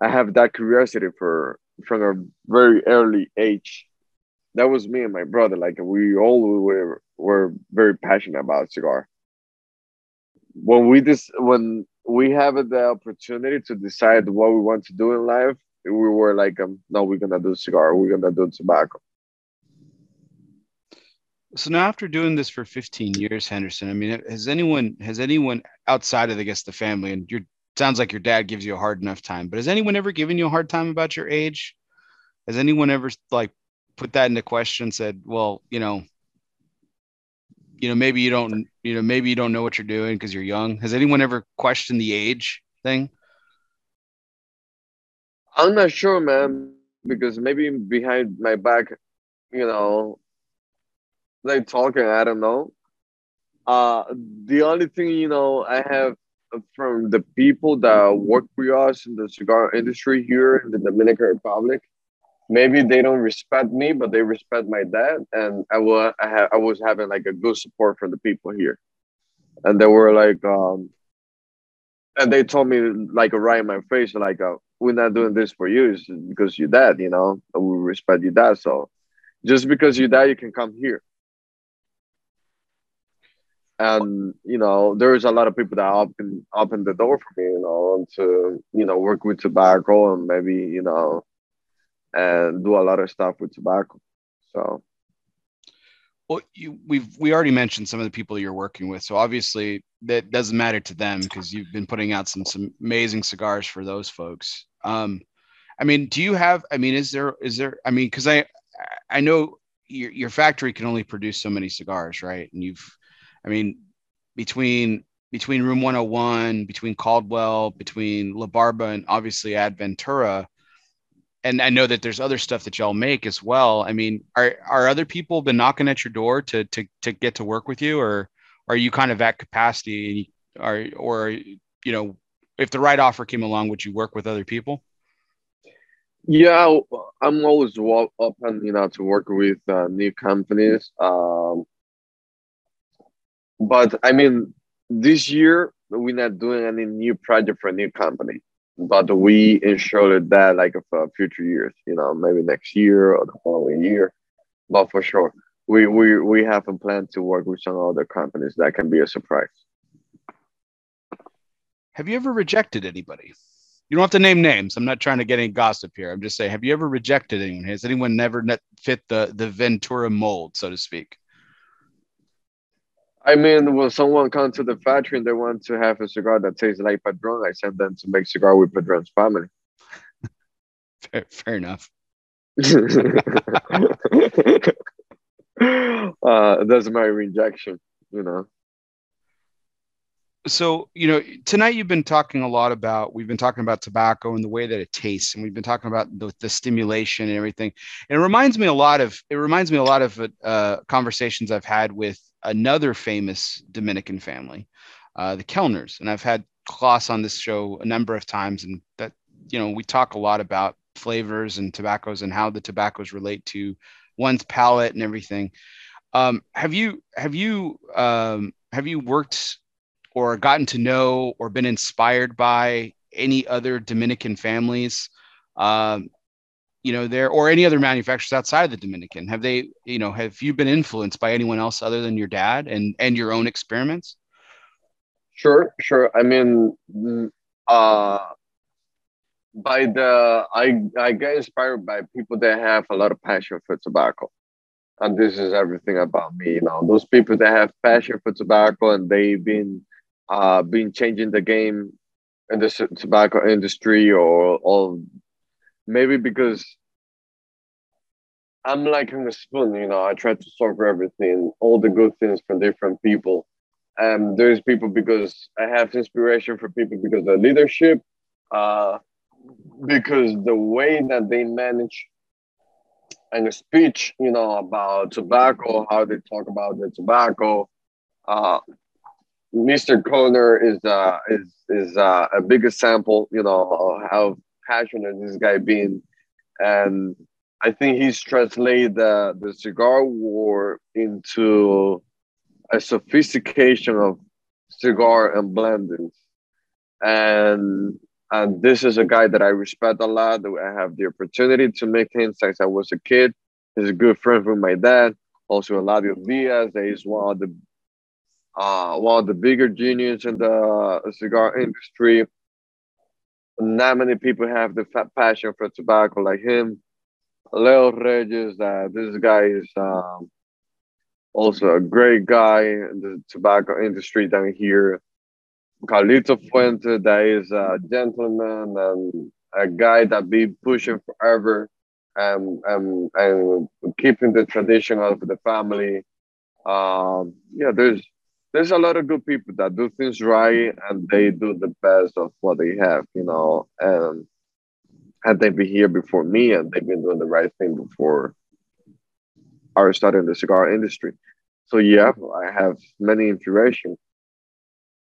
I have that curiosity for from a very early age. That was me and my brother. Like we all were were very passionate about cigar. When we just when we have the opportunity to decide what we want to do in life, we were like, um, no, we're gonna do cigar, we're gonna do tobacco. So now, after doing this for 15 years, Henderson, I mean, has anyone has anyone outside of I guess the family, and your sounds like your dad gives you a hard enough time, but has anyone ever given you a hard time about your age? Has anyone ever like put that into question? Said, well, you know, you know, maybe you don't, you know, maybe you don't know what you're doing because you're young. Has anyone ever questioned the age thing? I'm not sure, man, because maybe behind my back, you know, they talking. I don't know. Uh, the only thing you know I have from the people that work with us in the cigar industry here in the Dominican Republic, maybe they don't respect me, but they respect my dad, and I was I, ha- I was having like a good support from the people here, and they were like, um, and they told me like right in my face, like, uh, we're not doing this for you, it's because you're dad, you know, we respect you dad, so just because you're you can come here. And you know there's a lot of people that open open the door for me you know to you know work with tobacco and maybe you know and do a lot of stuff with tobacco so. Well you, we've we already mentioned some of the people you're working with so obviously that doesn't matter to them because you've been putting out some some amazing cigars for those folks um i mean do you have i mean is there is there i mean because i i know your, your factory can only produce so many cigars right and you've I mean, between between Room 101, between Caldwell, between La Barba, and obviously Aventura, and I know that there's other stuff that y'all make as well. I mean, are are other people been knocking at your door to to to get to work with you, or are you kind of at capacity? Are or you know, if the right offer came along, would you work with other people? Yeah, I'm always open, you know, to work with uh, new companies. Um, but I mean, this year we're not doing any new project for a new company, but we ensured that like for future years, you know, maybe next year or the following year. But for sure, we we we have a plan to work with some other companies that can be a surprise. Have you ever rejected anybody? You don't have to name names. I'm not trying to get any gossip here. I'm just saying, have you ever rejected anyone? Has anyone never fit the the Ventura mold, so to speak? I mean, when someone comes to the factory and they want to have a cigar that tastes like Padron, I send them to make cigar with Padron's family. fair, fair enough. uh, that's my rejection, you know. So, you know, tonight you've been talking a lot about, we've been talking about tobacco and the way that it tastes, and we've been talking about the, the stimulation and everything. And it reminds me a lot of, it reminds me a lot of uh, conversations I've had with another famous Dominican family, uh, the Kelners. And I've had Klaus on this show a number of times, and that you know we talk a lot about flavors and tobaccos and how the tobaccos relate to one's palate and everything. Um, have you have you um, have you worked or gotten to know or been inspired by any other Dominican families um, you know there or any other manufacturers outside of the dominican? Have they you know have you been influenced by anyone else other than your dad and and your own experiments? Sure sure. I mean uh by the i i get inspired by people that have a lot of passion for tobacco. And this is everything about me you know. Those people that have passion for tobacco and they've been uh been changing the game in the tobacco industry or all maybe because I'm like in a spoon, you know, I try to solve everything, all the good things from different people. And there's people because I have inspiration for people because of leadership, uh, because the way that they manage and a speech, you know, about tobacco, how they talk about the tobacco. Uh, Mr. Kelner is uh, is is uh, a big example, you know, of how passionate this guy being, and I think he's translated the, the cigar war into a sophistication of cigar and blendings, and and this is a guy that I respect a lot. I have the opportunity to make him since I was a kid. He's a good friend with my dad. Also, Eladio Diaz, is one of the uh, one of the bigger geniuses in the cigar industry not many people have the passion for tobacco like him. Leo Reyes, uh, this guy is um, also a great guy in the tobacco industry down here. Carlito Fuente, that is a gentleman and a guy that be pushing forever and, and, and keeping the tradition of the family. Um, yeah, there's there's a lot of good people that do things right and they do the best of what they have, you know. And had they been here before me and they've been doing the right thing before I started in the cigar industry. So yeah, I have many inspiration.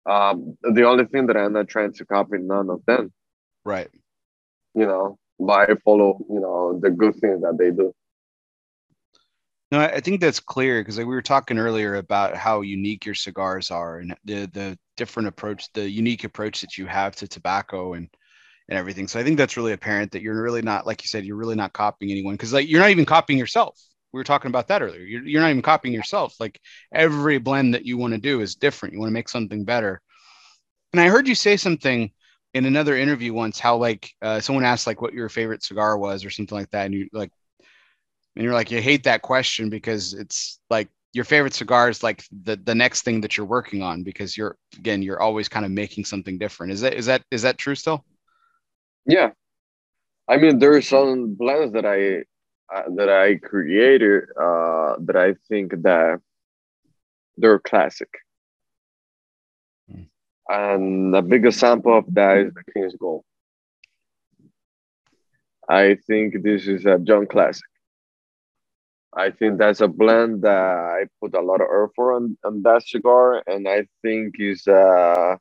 Um, the only thing that I'm not trying to copy none of them. Right. You know, but I follow, you know, the good things that they do. No, I think that's clear because we were talking earlier about how unique your cigars are and the the different approach, the unique approach that you have to tobacco and and everything. So I think that's really apparent that you're really not, like you said, you're really not copying anyone because like you're not even copying yourself. We were talking about that earlier. You're, you're not even copying yourself. Like every blend that you want to do is different. You want to make something better. And I heard you say something in another interview once how like uh, someone asked like what your favorite cigar was or something like that, and you like, and you're like you hate that question because it's like your favorite cigar is like the the next thing that you're working on because you're again you're always kind of making something different. Is that is that is that true still? Yeah, I mean there are some blends that I uh, that I created uh, that I think that they're classic. And a big example of that is the King's Gold. I think this is a John Classic. I think that's a blend that I put a lot of effort on, on that cigar, and I think is uh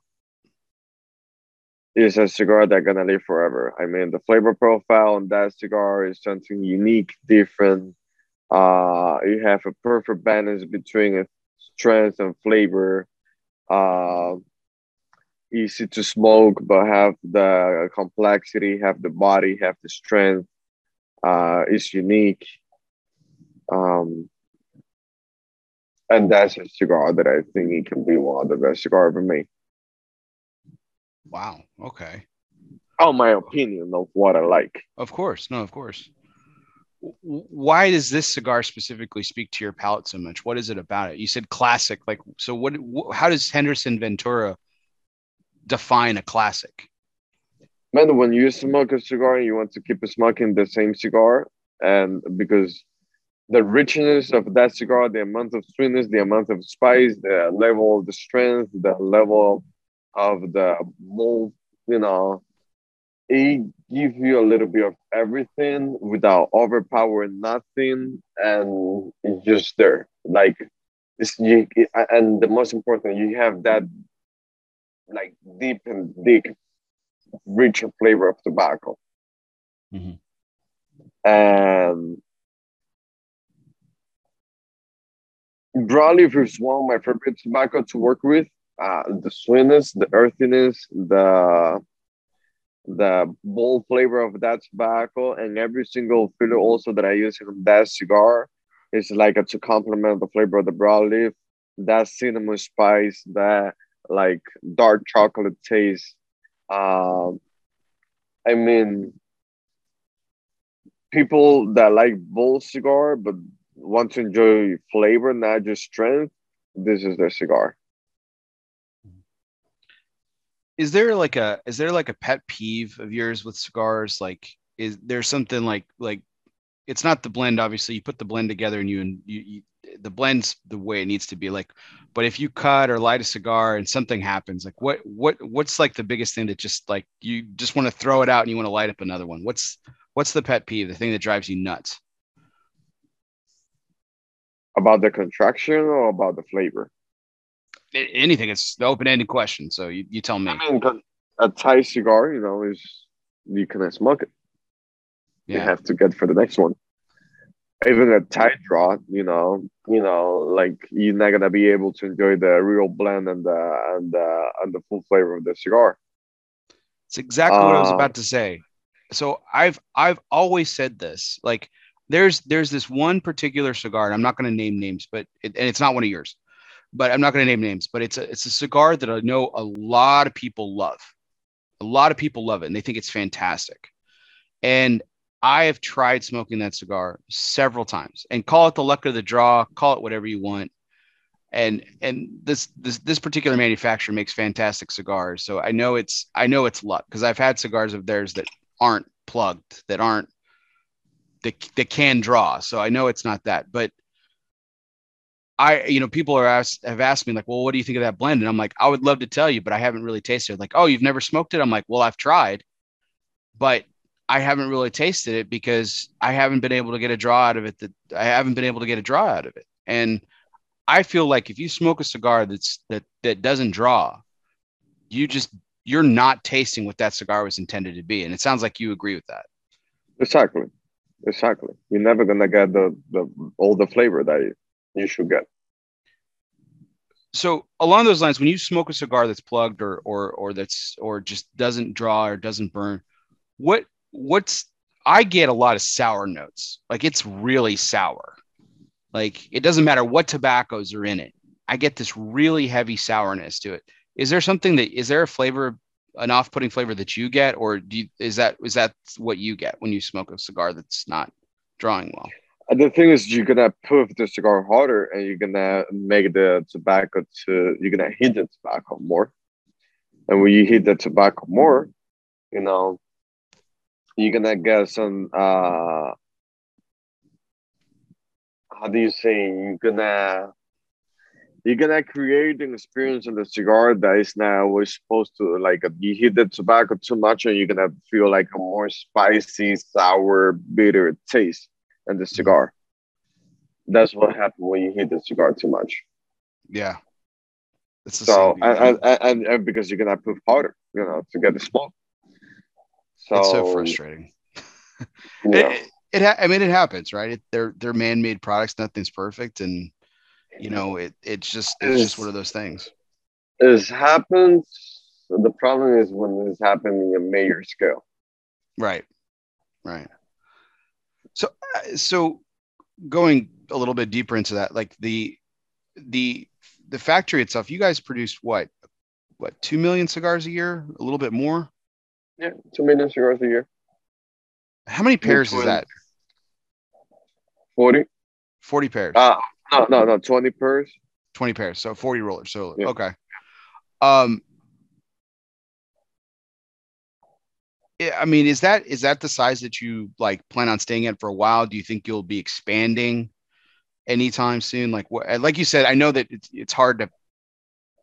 is a cigar that's gonna live forever. I mean, the flavor profile on that cigar is something unique, different. Uh, you have a perfect balance between strength and flavor. Uh, easy to smoke, but have the complexity, have the body, have the strength. Uh, it's unique. Um, and that's a cigar that I think it can be one of the best cigar ever made. Wow. Okay. Oh, my opinion of what I like. Of course. No, of course. Why does this cigar specifically speak to your palate so much? What is it about it? You said classic. Like, so what, how does Henderson Ventura define a classic? Man, when you smoke a cigar and you want to keep smoking the same cigar, and because the richness of that cigar, the amount of sweetness, the amount of spice, the level of the strength, the level of the mold, you know, it gives you a little bit of everything without overpowering nothing, and it's just there. Like it's you, and the most important, you have that like deep and thick, richer flavor of tobacco. Mm-hmm. And broadleaf is one of my favorite tobacco to work with. Uh, the sweetness, the earthiness, the the bold flavor of that tobacco, and every single filler also that I use in that cigar is like a, to complement the flavor of the broadleaf. That cinnamon spice, that like dark chocolate taste. Um, I mean, people that like bold cigar but want to enjoy flavor, not just strength, this is their cigar. Is there like a is there like a pet peeve of yours with cigars? Like, is there something like like it's not the blend? Obviously, you put the blend together and you and you, you the blend's the way it needs to be like but if you cut or light a cigar and something happens like what what what's like the biggest thing that just like you just want to throw it out and you want to light up another one what's what's the pet peeve the thing that drives you nuts about the contraction or about the flavor anything it's the open-ended question so you, you tell me I mean, a Thai cigar you know is you can smoke it yeah. you have to get for the next one even a tight draw, you know, you know, like you're not gonna be able to enjoy the real blend and the and the and the full flavor of the cigar. It's exactly uh, what I was about uh, to say. So I've I've always said this. Like there's there's this one particular cigar, and I'm not gonna name names, but it, and it's not one of yours. But I'm not gonna name names, but it's a it's a cigar that I know a lot of people love. A lot of people love it and they think it's fantastic. And I have tried smoking that cigar several times and call it the luck of the draw, call it whatever you want. And and this this this particular manufacturer makes fantastic cigars. So I know it's I know it's luck because I've had cigars of theirs that aren't plugged, that aren't that, that can draw. So I know it's not that. But I, you know, people are asked have asked me like, well, what do you think of that blend? And I'm like, I would love to tell you, but I haven't really tasted it. Like, oh, you've never smoked it? I'm like, well, I've tried, but I haven't really tasted it because I haven't been able to get a draw out of it that I haven't been able to get a draw out of it. And I feel like if you smoke a cigar that's that that doesn't draw, you just you're not tasting what that cigar was intended to be. And it sounds like you agree with that. Exactly. Exactly. You're never gonna get the the all the flavor that you, you should get. So along those lines, when you smoke a cigar that's plugged or or or that's or just doesn't draw or doesn't burn, what what's I get a lot of sour notes. Like it's really sour. Like it doesn't matter what tobaccos are in it. I get this really heavy sourness to it. Is there something that is there a flavor, an off-putting flavor that you get, or do you, is that is that what you get when you smoke a cigar that's not drawing well? the thing is, you're gonna puff the cigar harder, and you're gonna make the tobacco to you're gonna hit the tobacco more. And when you hit the tobacco more, you know, you're gonna get some uh how do you say you're gonna you're gonna create an experience in the cigar that is now was supposed to like you heat the tobacco too much and you're gonna feel like a more spicy sour bitter taste in the cigar that's what happens when you heat the cigar too much yeah it's so and, and, and, because you're gonna put harder you know to get the smoke so, it's so frustrating. yeah. it, it ha- I mean, it happens, right? It, they're they're man-made products. Nothing's perfect, and you know, it it's just it's, it's just one of those things. It happens. The problem is when it's happening a major scale. Right. Right. So uh, so going a little bit deeper into that, like the the the factory itself, you guys produce what what two million cigars a year, a little bit more. Yeah, two million cigars a year. How many pairs is that? 40. 40 pairs. Uh, no, no, no, 20 pairs. 20 pairs. So 40 rollers. So, yeah. okay. Um, I mean, is that is that the size that you like plan on staying at for a while? Do you think you'll be expanding anytime soon? Like what, like you said, I know that it's, it's hard to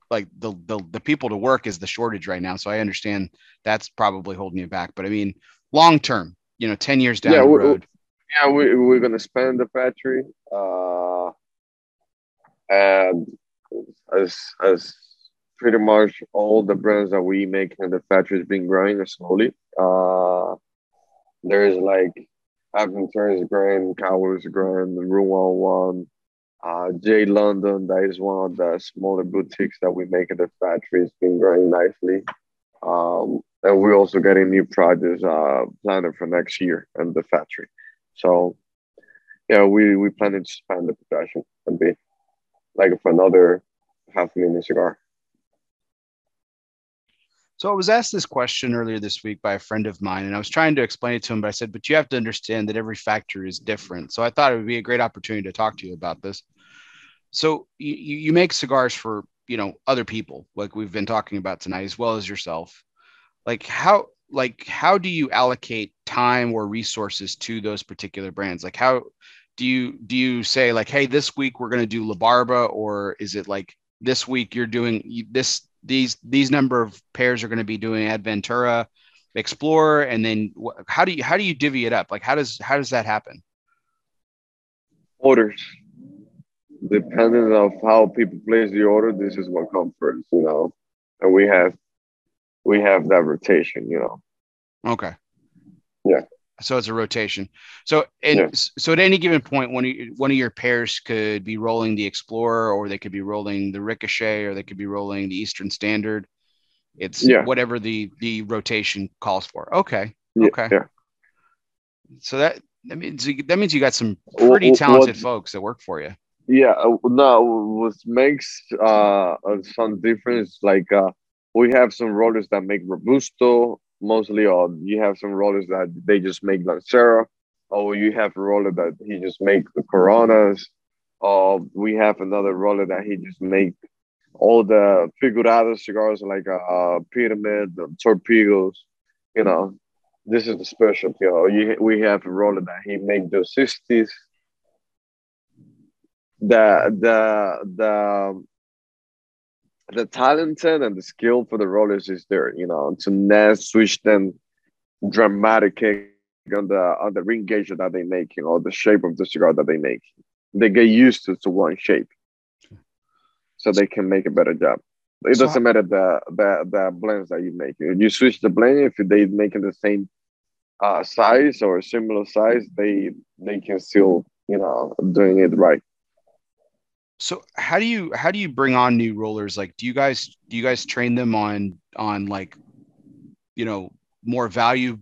like the, the the people to work is the shortage right now. So I understand that's probably holding you back. But I mean, long term, you know, ten years down yeah, the road. Yeah, we, we're gonna spend the factory, uh, and as as pretty much all the brands that we make in the factory has been growing slowly. Uh, there's like growing, Cowboys is growing, Room One One, uh, J London, that is one of the smaller boutiques that we make at the factory. It's been growing nicely. Um, and we're also getting new projects uh, planned for next year in the factory. So, yeah, we, we plan to expand the production a bit, like for another half a million cigar. So I was asked this question earlier this week by a friend of mine, and I was trying to explain it to him, but I said, but you have to understand that every factory is different. So I thought it would be a great opportunity to talk to you about this. So you, you make cigars for, you know, other people, like we've been talking about tonight, as well as yourself. Like how, like how do you allocate time or resources to those particular brands? Like how do you do you say like, hey, this week we're going to do La Barba, or is it like this week you're doing this these these number of pairs are going to be doing Aventura, Explorer, and then wh- how do you how do you divvy it up? Like how does how does that happen? Orders, depending of how people place the order, this is what comes first, you know, and we have we have that rotation, you know. Okay. Yeah. So it's a rotation. So and yeah. so at any given point, one of one of your pairs could be rolling the Explorer, or they could be rolling the Ricochet, or they could be rolling the Eastern Standard. It's yeah. whatever the the rotation calls for. Okay. Okay. Yeah. So that that means that means you got some pretty talented what, folks that work for you. Yeah. Uh, no, what makes uh some difference like uh we have some rollers that make robusto mostly, or you have some rollers that they just make Lancero, or you have a roller that he just make the Coronas, or we have another roller that he just make all the figurado cigars like a, uh, pyramid, torpedoes, you know. This is the specialty. You know, you, we have a roller that he make the 60s. The the the the talented and the skill for the rollers is there, you know, to now switch them dramatic on the on the ring gauge that they making or the shape of the cigar that they make. They get used to, to one shape, so they can make a better job. It so doesn't matter the the the blends that you make. If you switch the blend, if they making the same uh, size or similar size, they they can still you know doing it right. So how do you how do you bring on new rollers? Like, do you guys do you guys train them on on like, you know, more value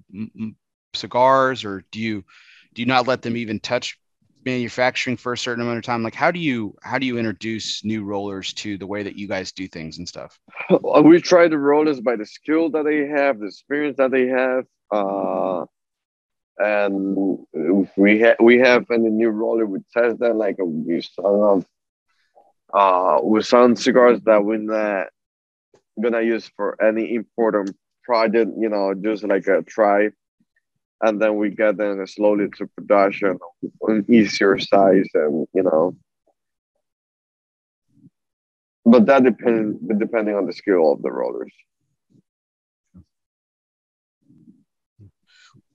cigars, or do you do you not let them even touch manufacturing for a certain amount of time? Like, how do you how do you introduce new rollers to the way that you guys do things and stuff? We try the rollers by the skill that they have, the experience that they have. Uh, and we have we have any new roller we test that like we some of uh with some cigars that we're not gonna use for any important project you know just like a try and then we get them slowly to production on easier size and you know but that depends depending on the skill of the rollers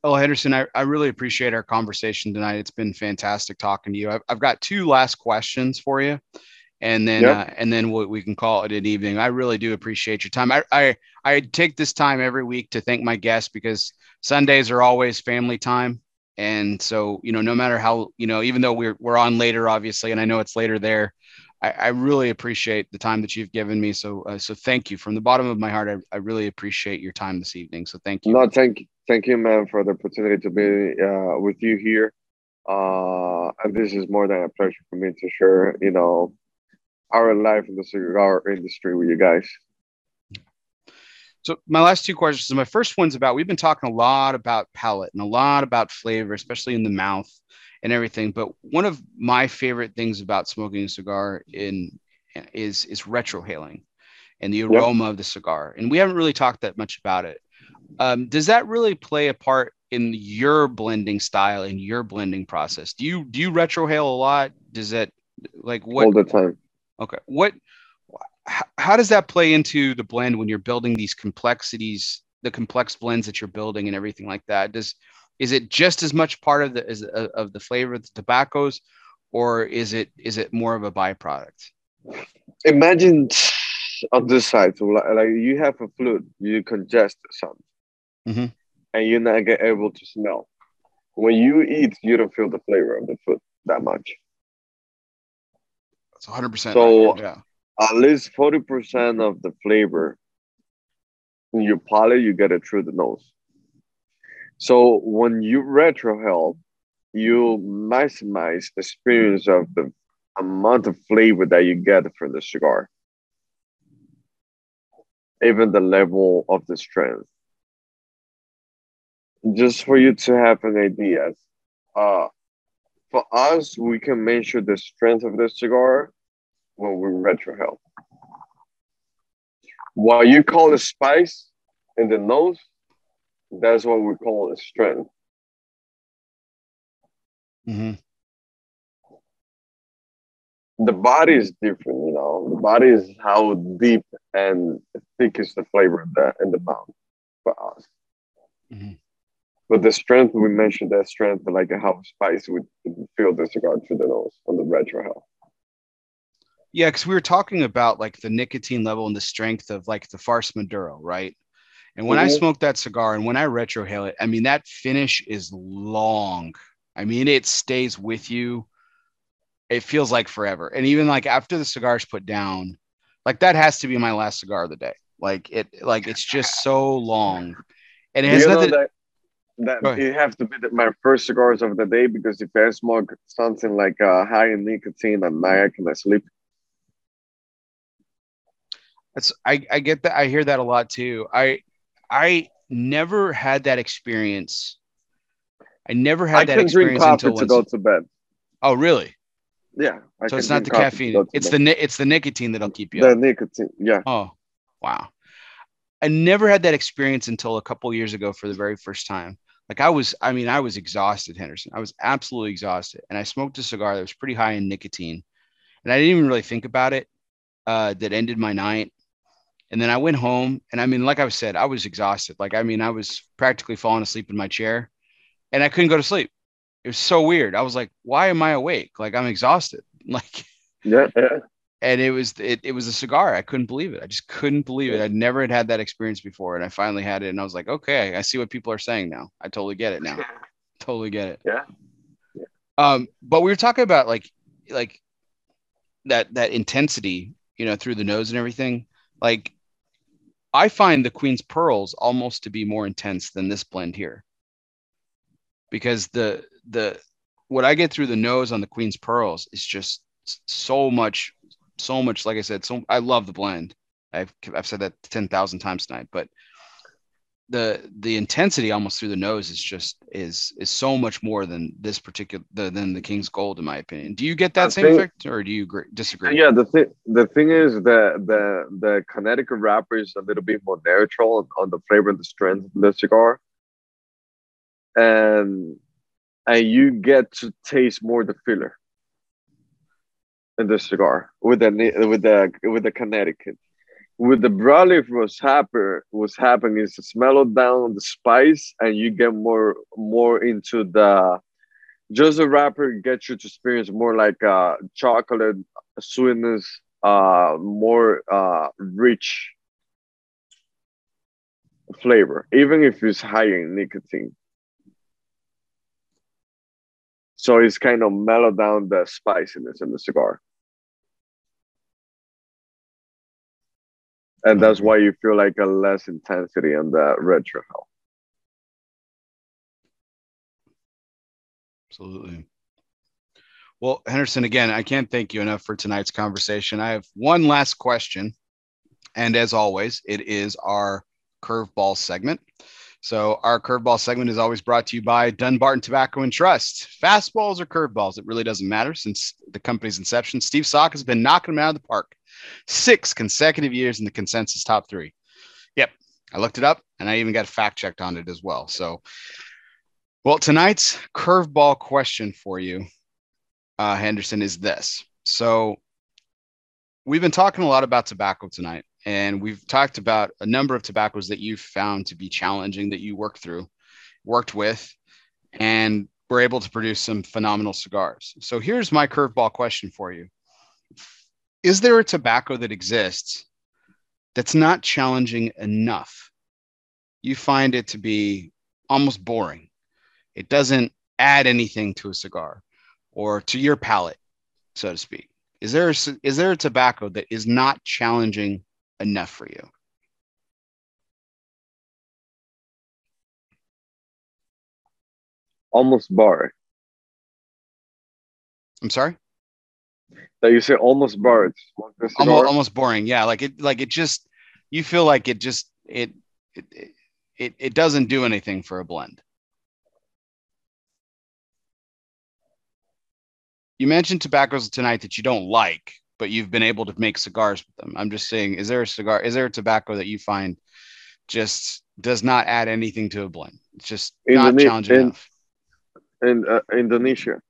Oh, Henderson, I, I really appreciate our conversation tonight. It's been fantastic talking to you. I've, I've got two last questions for you, and then yep. uh, and then we, we can call it an evening. I really do appreciate your time. I, I I take this time every week to thank my guests because Sundays are always family time, and so you know, no matter how you know, even though we're we're on later, obviously, and I know it's later there. I, I really appreciate the time that you've given me. So, uh, so thank you from the bottom of my heart. I, I really appreciate your time this evening. So, thank you. No, thank thank you, man, for the opportunity to be uh, with you here. Uh, and this is more than a pleasure for me to share, you know, our life in the cigar industry with you guys. So my last two questions. My first one's about we've been talking a lot about palate and a lot about flavor, especially in the mouth and everything. But one of my favorite things about smoking a cigar in is is retrohaling and the aroma yep. of the cigar. And we haven't really talked that much about it. Um, does that really play a part in your blending style in your blending process? Do you do you retrohale a lot? Does that like what all the time? Okay, what? How does that play into the blend when you're building these complexities, the complex blends that you're building, and everything like that? Does is it just as much part of the as, uh, of the flavor of the tobaccos, or is it is it more of a byproduct? Imagine on this side, so like, like you have a flute, you congest something mm-hmm. and you're not get able to smell. When you eat, you don't feel the flavor of the food that much. That's 100. percent So yeah. at least 40 percent of the flavor in your palate, you get it through the nose. So when you retrohale, you maximize the experience of the amount of flavor that you get from the cigar, even the level of the strength just for you to have an idea, uh, for us, we can measure the strength of the cigar when we retrohale. What you call the spice in the nose, that's what we call the strength. Mm-hmm. The body is different, you know. The body is how deep and thick is the flavor in the, in the mouth for us. Mm-hmm. But the strength, we mentioned that strength, like how spice would feel the cigar through the nose on the retrohale. Yeah, because we were talking about like the nicotine level and the strength of like the Farce Maduro, right? And when mm-hmm. I smoke that cigar and when I retrohale it, I mean that finish is long. I mean it stays with you. It feels like forever. And even like after the cigar's put down, like that has to be my last cigar of the day. Like it, like it's just so long, and it has nothing. That, that it have to be the, my first cigars of the day because if I smoke something like uh, high in nicotine at night, I can sleep. That's I, I get that I hear that a lot too. I I never had that experience. I never had I that experience drink coffee until to go to bed. Oh really? Yeah. I so it's not the caffeine. It's bed. the it's the nicotine that'll keep you. The up. nicotine. Yeah. Oh, wow. I never had that experience until a couple years ago for the very first time like I was, I mean, I was exhausted, Henderson. I was absolutely exhausted. And I smoked a cigar that was pretty high in nicotine. And I didn't even really think about it. Uh, that ended my night. And then I went home. And I mean, like I said, I was exhausted. Like, I mean, I was practically falling asleep in my chair. and I couldn't go to sleep. It was so weird. I was like, why am I awake? Like I'm exhausted. Like Yeah, yeah. And it was it, it was a cigar. I couldn't believe it. I just couldn't believe it. I'd never had had that experience before, and I finally had it, and I was like, okay, I see what people are saying now. I totally get it now. totally get it. Yeah. Um, but we were talking about like like that that intensity, you know, through the nose and everything. Like I find the Queen's Pearls almost to be more intense than this blend here. Because the the what I get through the nose on the Queen's Pearls is just so much, so much. Like I said, so I love the blend. I've I've said that ten thousand times tonight, but the the intensity almost through the nose is just is is so much more than this particular the, than the King's Gold, in my opinion. Do you get that I same think- effect, or do you agree, disagree? Yeah, the thing the thing is that the the Connecticut wrapper is a little bit more neutral on, on the flavor and the strength of the cigar, and and you get to taste more the filler in the cigar with the with the with the Connecticut. With the broadleaf, what's happen what's happening is it's down the spice, and you get more more into the just the wrapper gets you to experience more like uh chocolate sweetness, uh, more uh, rich flavor, even if it's higher in nicotine. So it's kind of mellow down the spiciness in the cigar. And that's why you feel like a less intensity on the retrohale. Absolutely. Well, Henderson, again, I can't thank you enough for tonight's conversation. I have one last question. And as always, it is our curveball segment. So, our curveball segment is always brought to you by Dunbarton Tobacco and Trust. Fastballs or curveballs, it really doesn't matter since the company's inception. Steve Saka has been knocking them out of the park six consecutive years in the consensus top three. Yep, I looked it up and I even got fact checked on it as well. So, well, tonight's curveball question for you, uh, Henderson, is this. So, we've been talking a lot about tobacco tonight, and we've talked about a number of tobaccos that you've found to be challenging that you worked through, worked with, and were able to produce some phenomenal cigars. So, here's my curveball question for you Is there a tobacco that exists that's not challenging enough? You find it to be almost boring it doesn't add anything to a cigar or to your palate so to speak is there a, is there a tobacco that is not challenging enough for you Almost bar. i'm sorry That you say almost bar. It's smoke the cigar. almost, almost boring yeah like it like it just you feel like it just it it it, it doesn't do anything for a blend you mentioned tobaccos tonight that you don't like but you've been able to make cigars with them i'm just saying is there a cigar is there a tobacco that you find just does not add anything to a blend it's just not challenging in- enough in uh, Indonesia.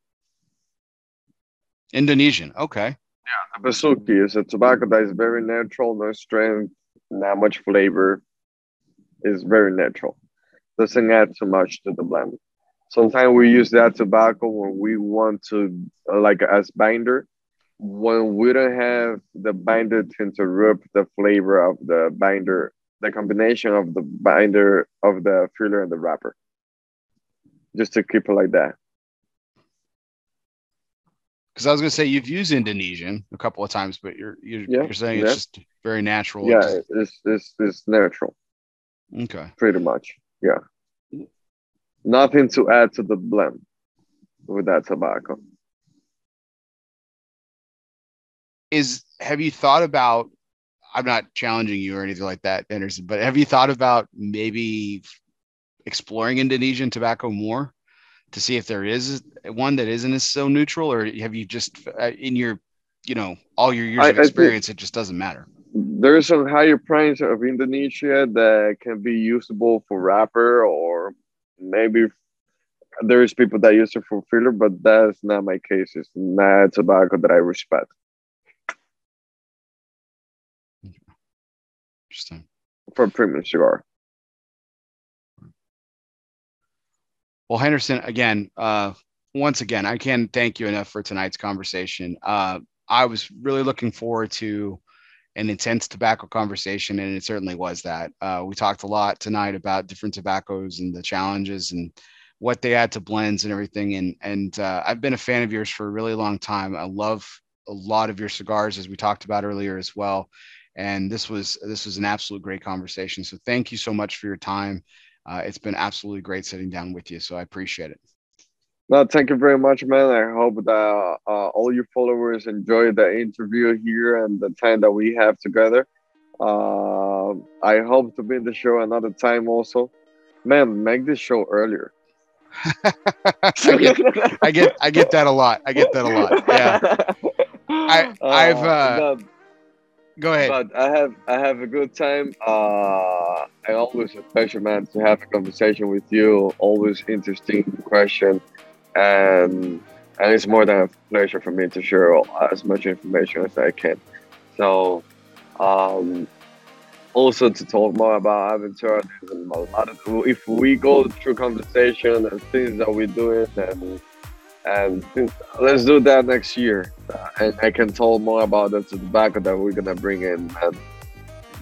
indonesian okay Yeah, The Besuki is a tobacco that is very natural, no strength, not much flavor. Is very natural. Doesn't add too much to the blend. Sometimes we use that tobacco when we want to, uh, like as binder, when we don't have the binder to interrupt the flavor of the binder, the combination of the binder of the filler and the wrapper. Just to keep it like that. because i was going to say you've used indonesian a couple of times but you're you're, Yeah, you're saying yeah. it's just very natural Yeah, It's- it's it's it's natural. okay pretty much. Yeah. Nothing to add to the blend with that tobacco. Is have you thought about i'm not challenging you or anything like that Henderson but have you thought about maybe exploring indonesian tobacco more to see if there is one that isn't so neutral or have you just uh, in your you know all your years I- of experience it just doesn't matter There's a higher price of Indonesia that can be usable for wrapper or maybe there's people that use it for filler, but that's not my case. It's not tobacco that I respect interesting for a premium cigar. Well, Henderson, again, uh, once again, I can't thank you enough for tonight's conversation. Uh, I was really looking forward to an intense tobacco conversation, and it certainly was that. Uh, we talked a lot tonight about different tobaccos and the challenges and what they add to blends and everything. And and uh, I've been a fan of yours for a really long time. I love a lot of your cigars, as we talked about earlier as well. And this was this was an absolute great conversation. So thank you so much for your time. Uh, it's been absolutely great sitting down with you. So I appreciate it. No, thank you very much, man. I hope that uh, all your followers enjoy the interview here and the time that we have together. Uh, I hope to be in the show another time also. Man, make this show earlier. I, get, I get I get that a lot. I get that a lot. Yeah. I I've uh, no, go ahead. But I have I have a good time. Uh, I always a pleasure, man, to have a conversation with you. Always interesting question and and it's more than a pleasure for me to share as much information as I can. So, um, also to talk more about Aventura and a lot of if we go through conversation and things that we're doing and and let's do that next year uh, and I can tell more about that to the tobacco that we're gonna bring in and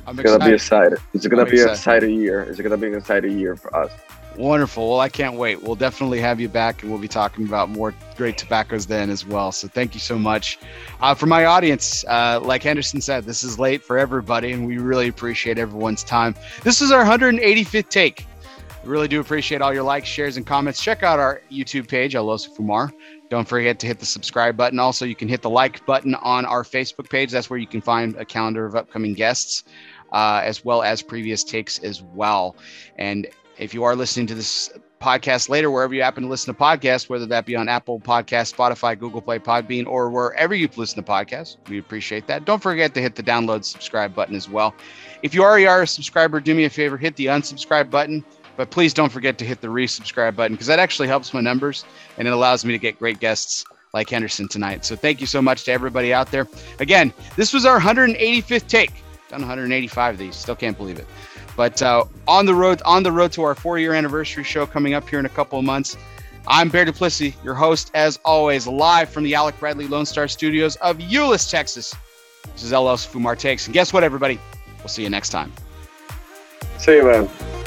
I'm it's excited. gonna be excited. It's gonna I'm be excited. an excited year. It's gonna be an exciting year for us. Wonderful. Well, I can't wait. We'll definitely have you back and we'll be talking about more great tobaccos then as well. So thank you so much. Uh, for my audience, uh, like Henderson said, this is late for everybody and we really appreciate everyone's time. This is our 185th take. Really do appreciate all your likes, shares, and comments. Check out our YouTube page, El Oso Fumar. Don't forget to hit the subscribe button. Also, you can hit the like button on our Facebook page. That's where you can find a calendar of upcoming guests. Uh, as well as previous takes as well. And if you are listening to this podcast later, wherever you happen to listen to podcasts, whether that be on Apple Podcast, Spotify, Google Play, Podbean, or wherever you listen to podcasts, we appreciate that. Don't forget to hit the download subscribe button as well. If you already are a subscriber, do me a favor, hit the unsubscribe button. But please don't forget to hit the resubscribe button because that actually helps my numbers and it allows me to get great guests like Henderson tonight. So thank you so much to everybody out there. Again, this was our 185th take. Done 185 of these. Still can't believe it. But uh, on the road, on the road to our four-year anniversary show coming up here in a couple of months. I'm Bear Duplessis, your host, as always, live from the Alec Bradley Lone Star Studios of Euless, Texas. This is LL Fumar Takes, and guess what, everybody? We'll see you next time. See you, man.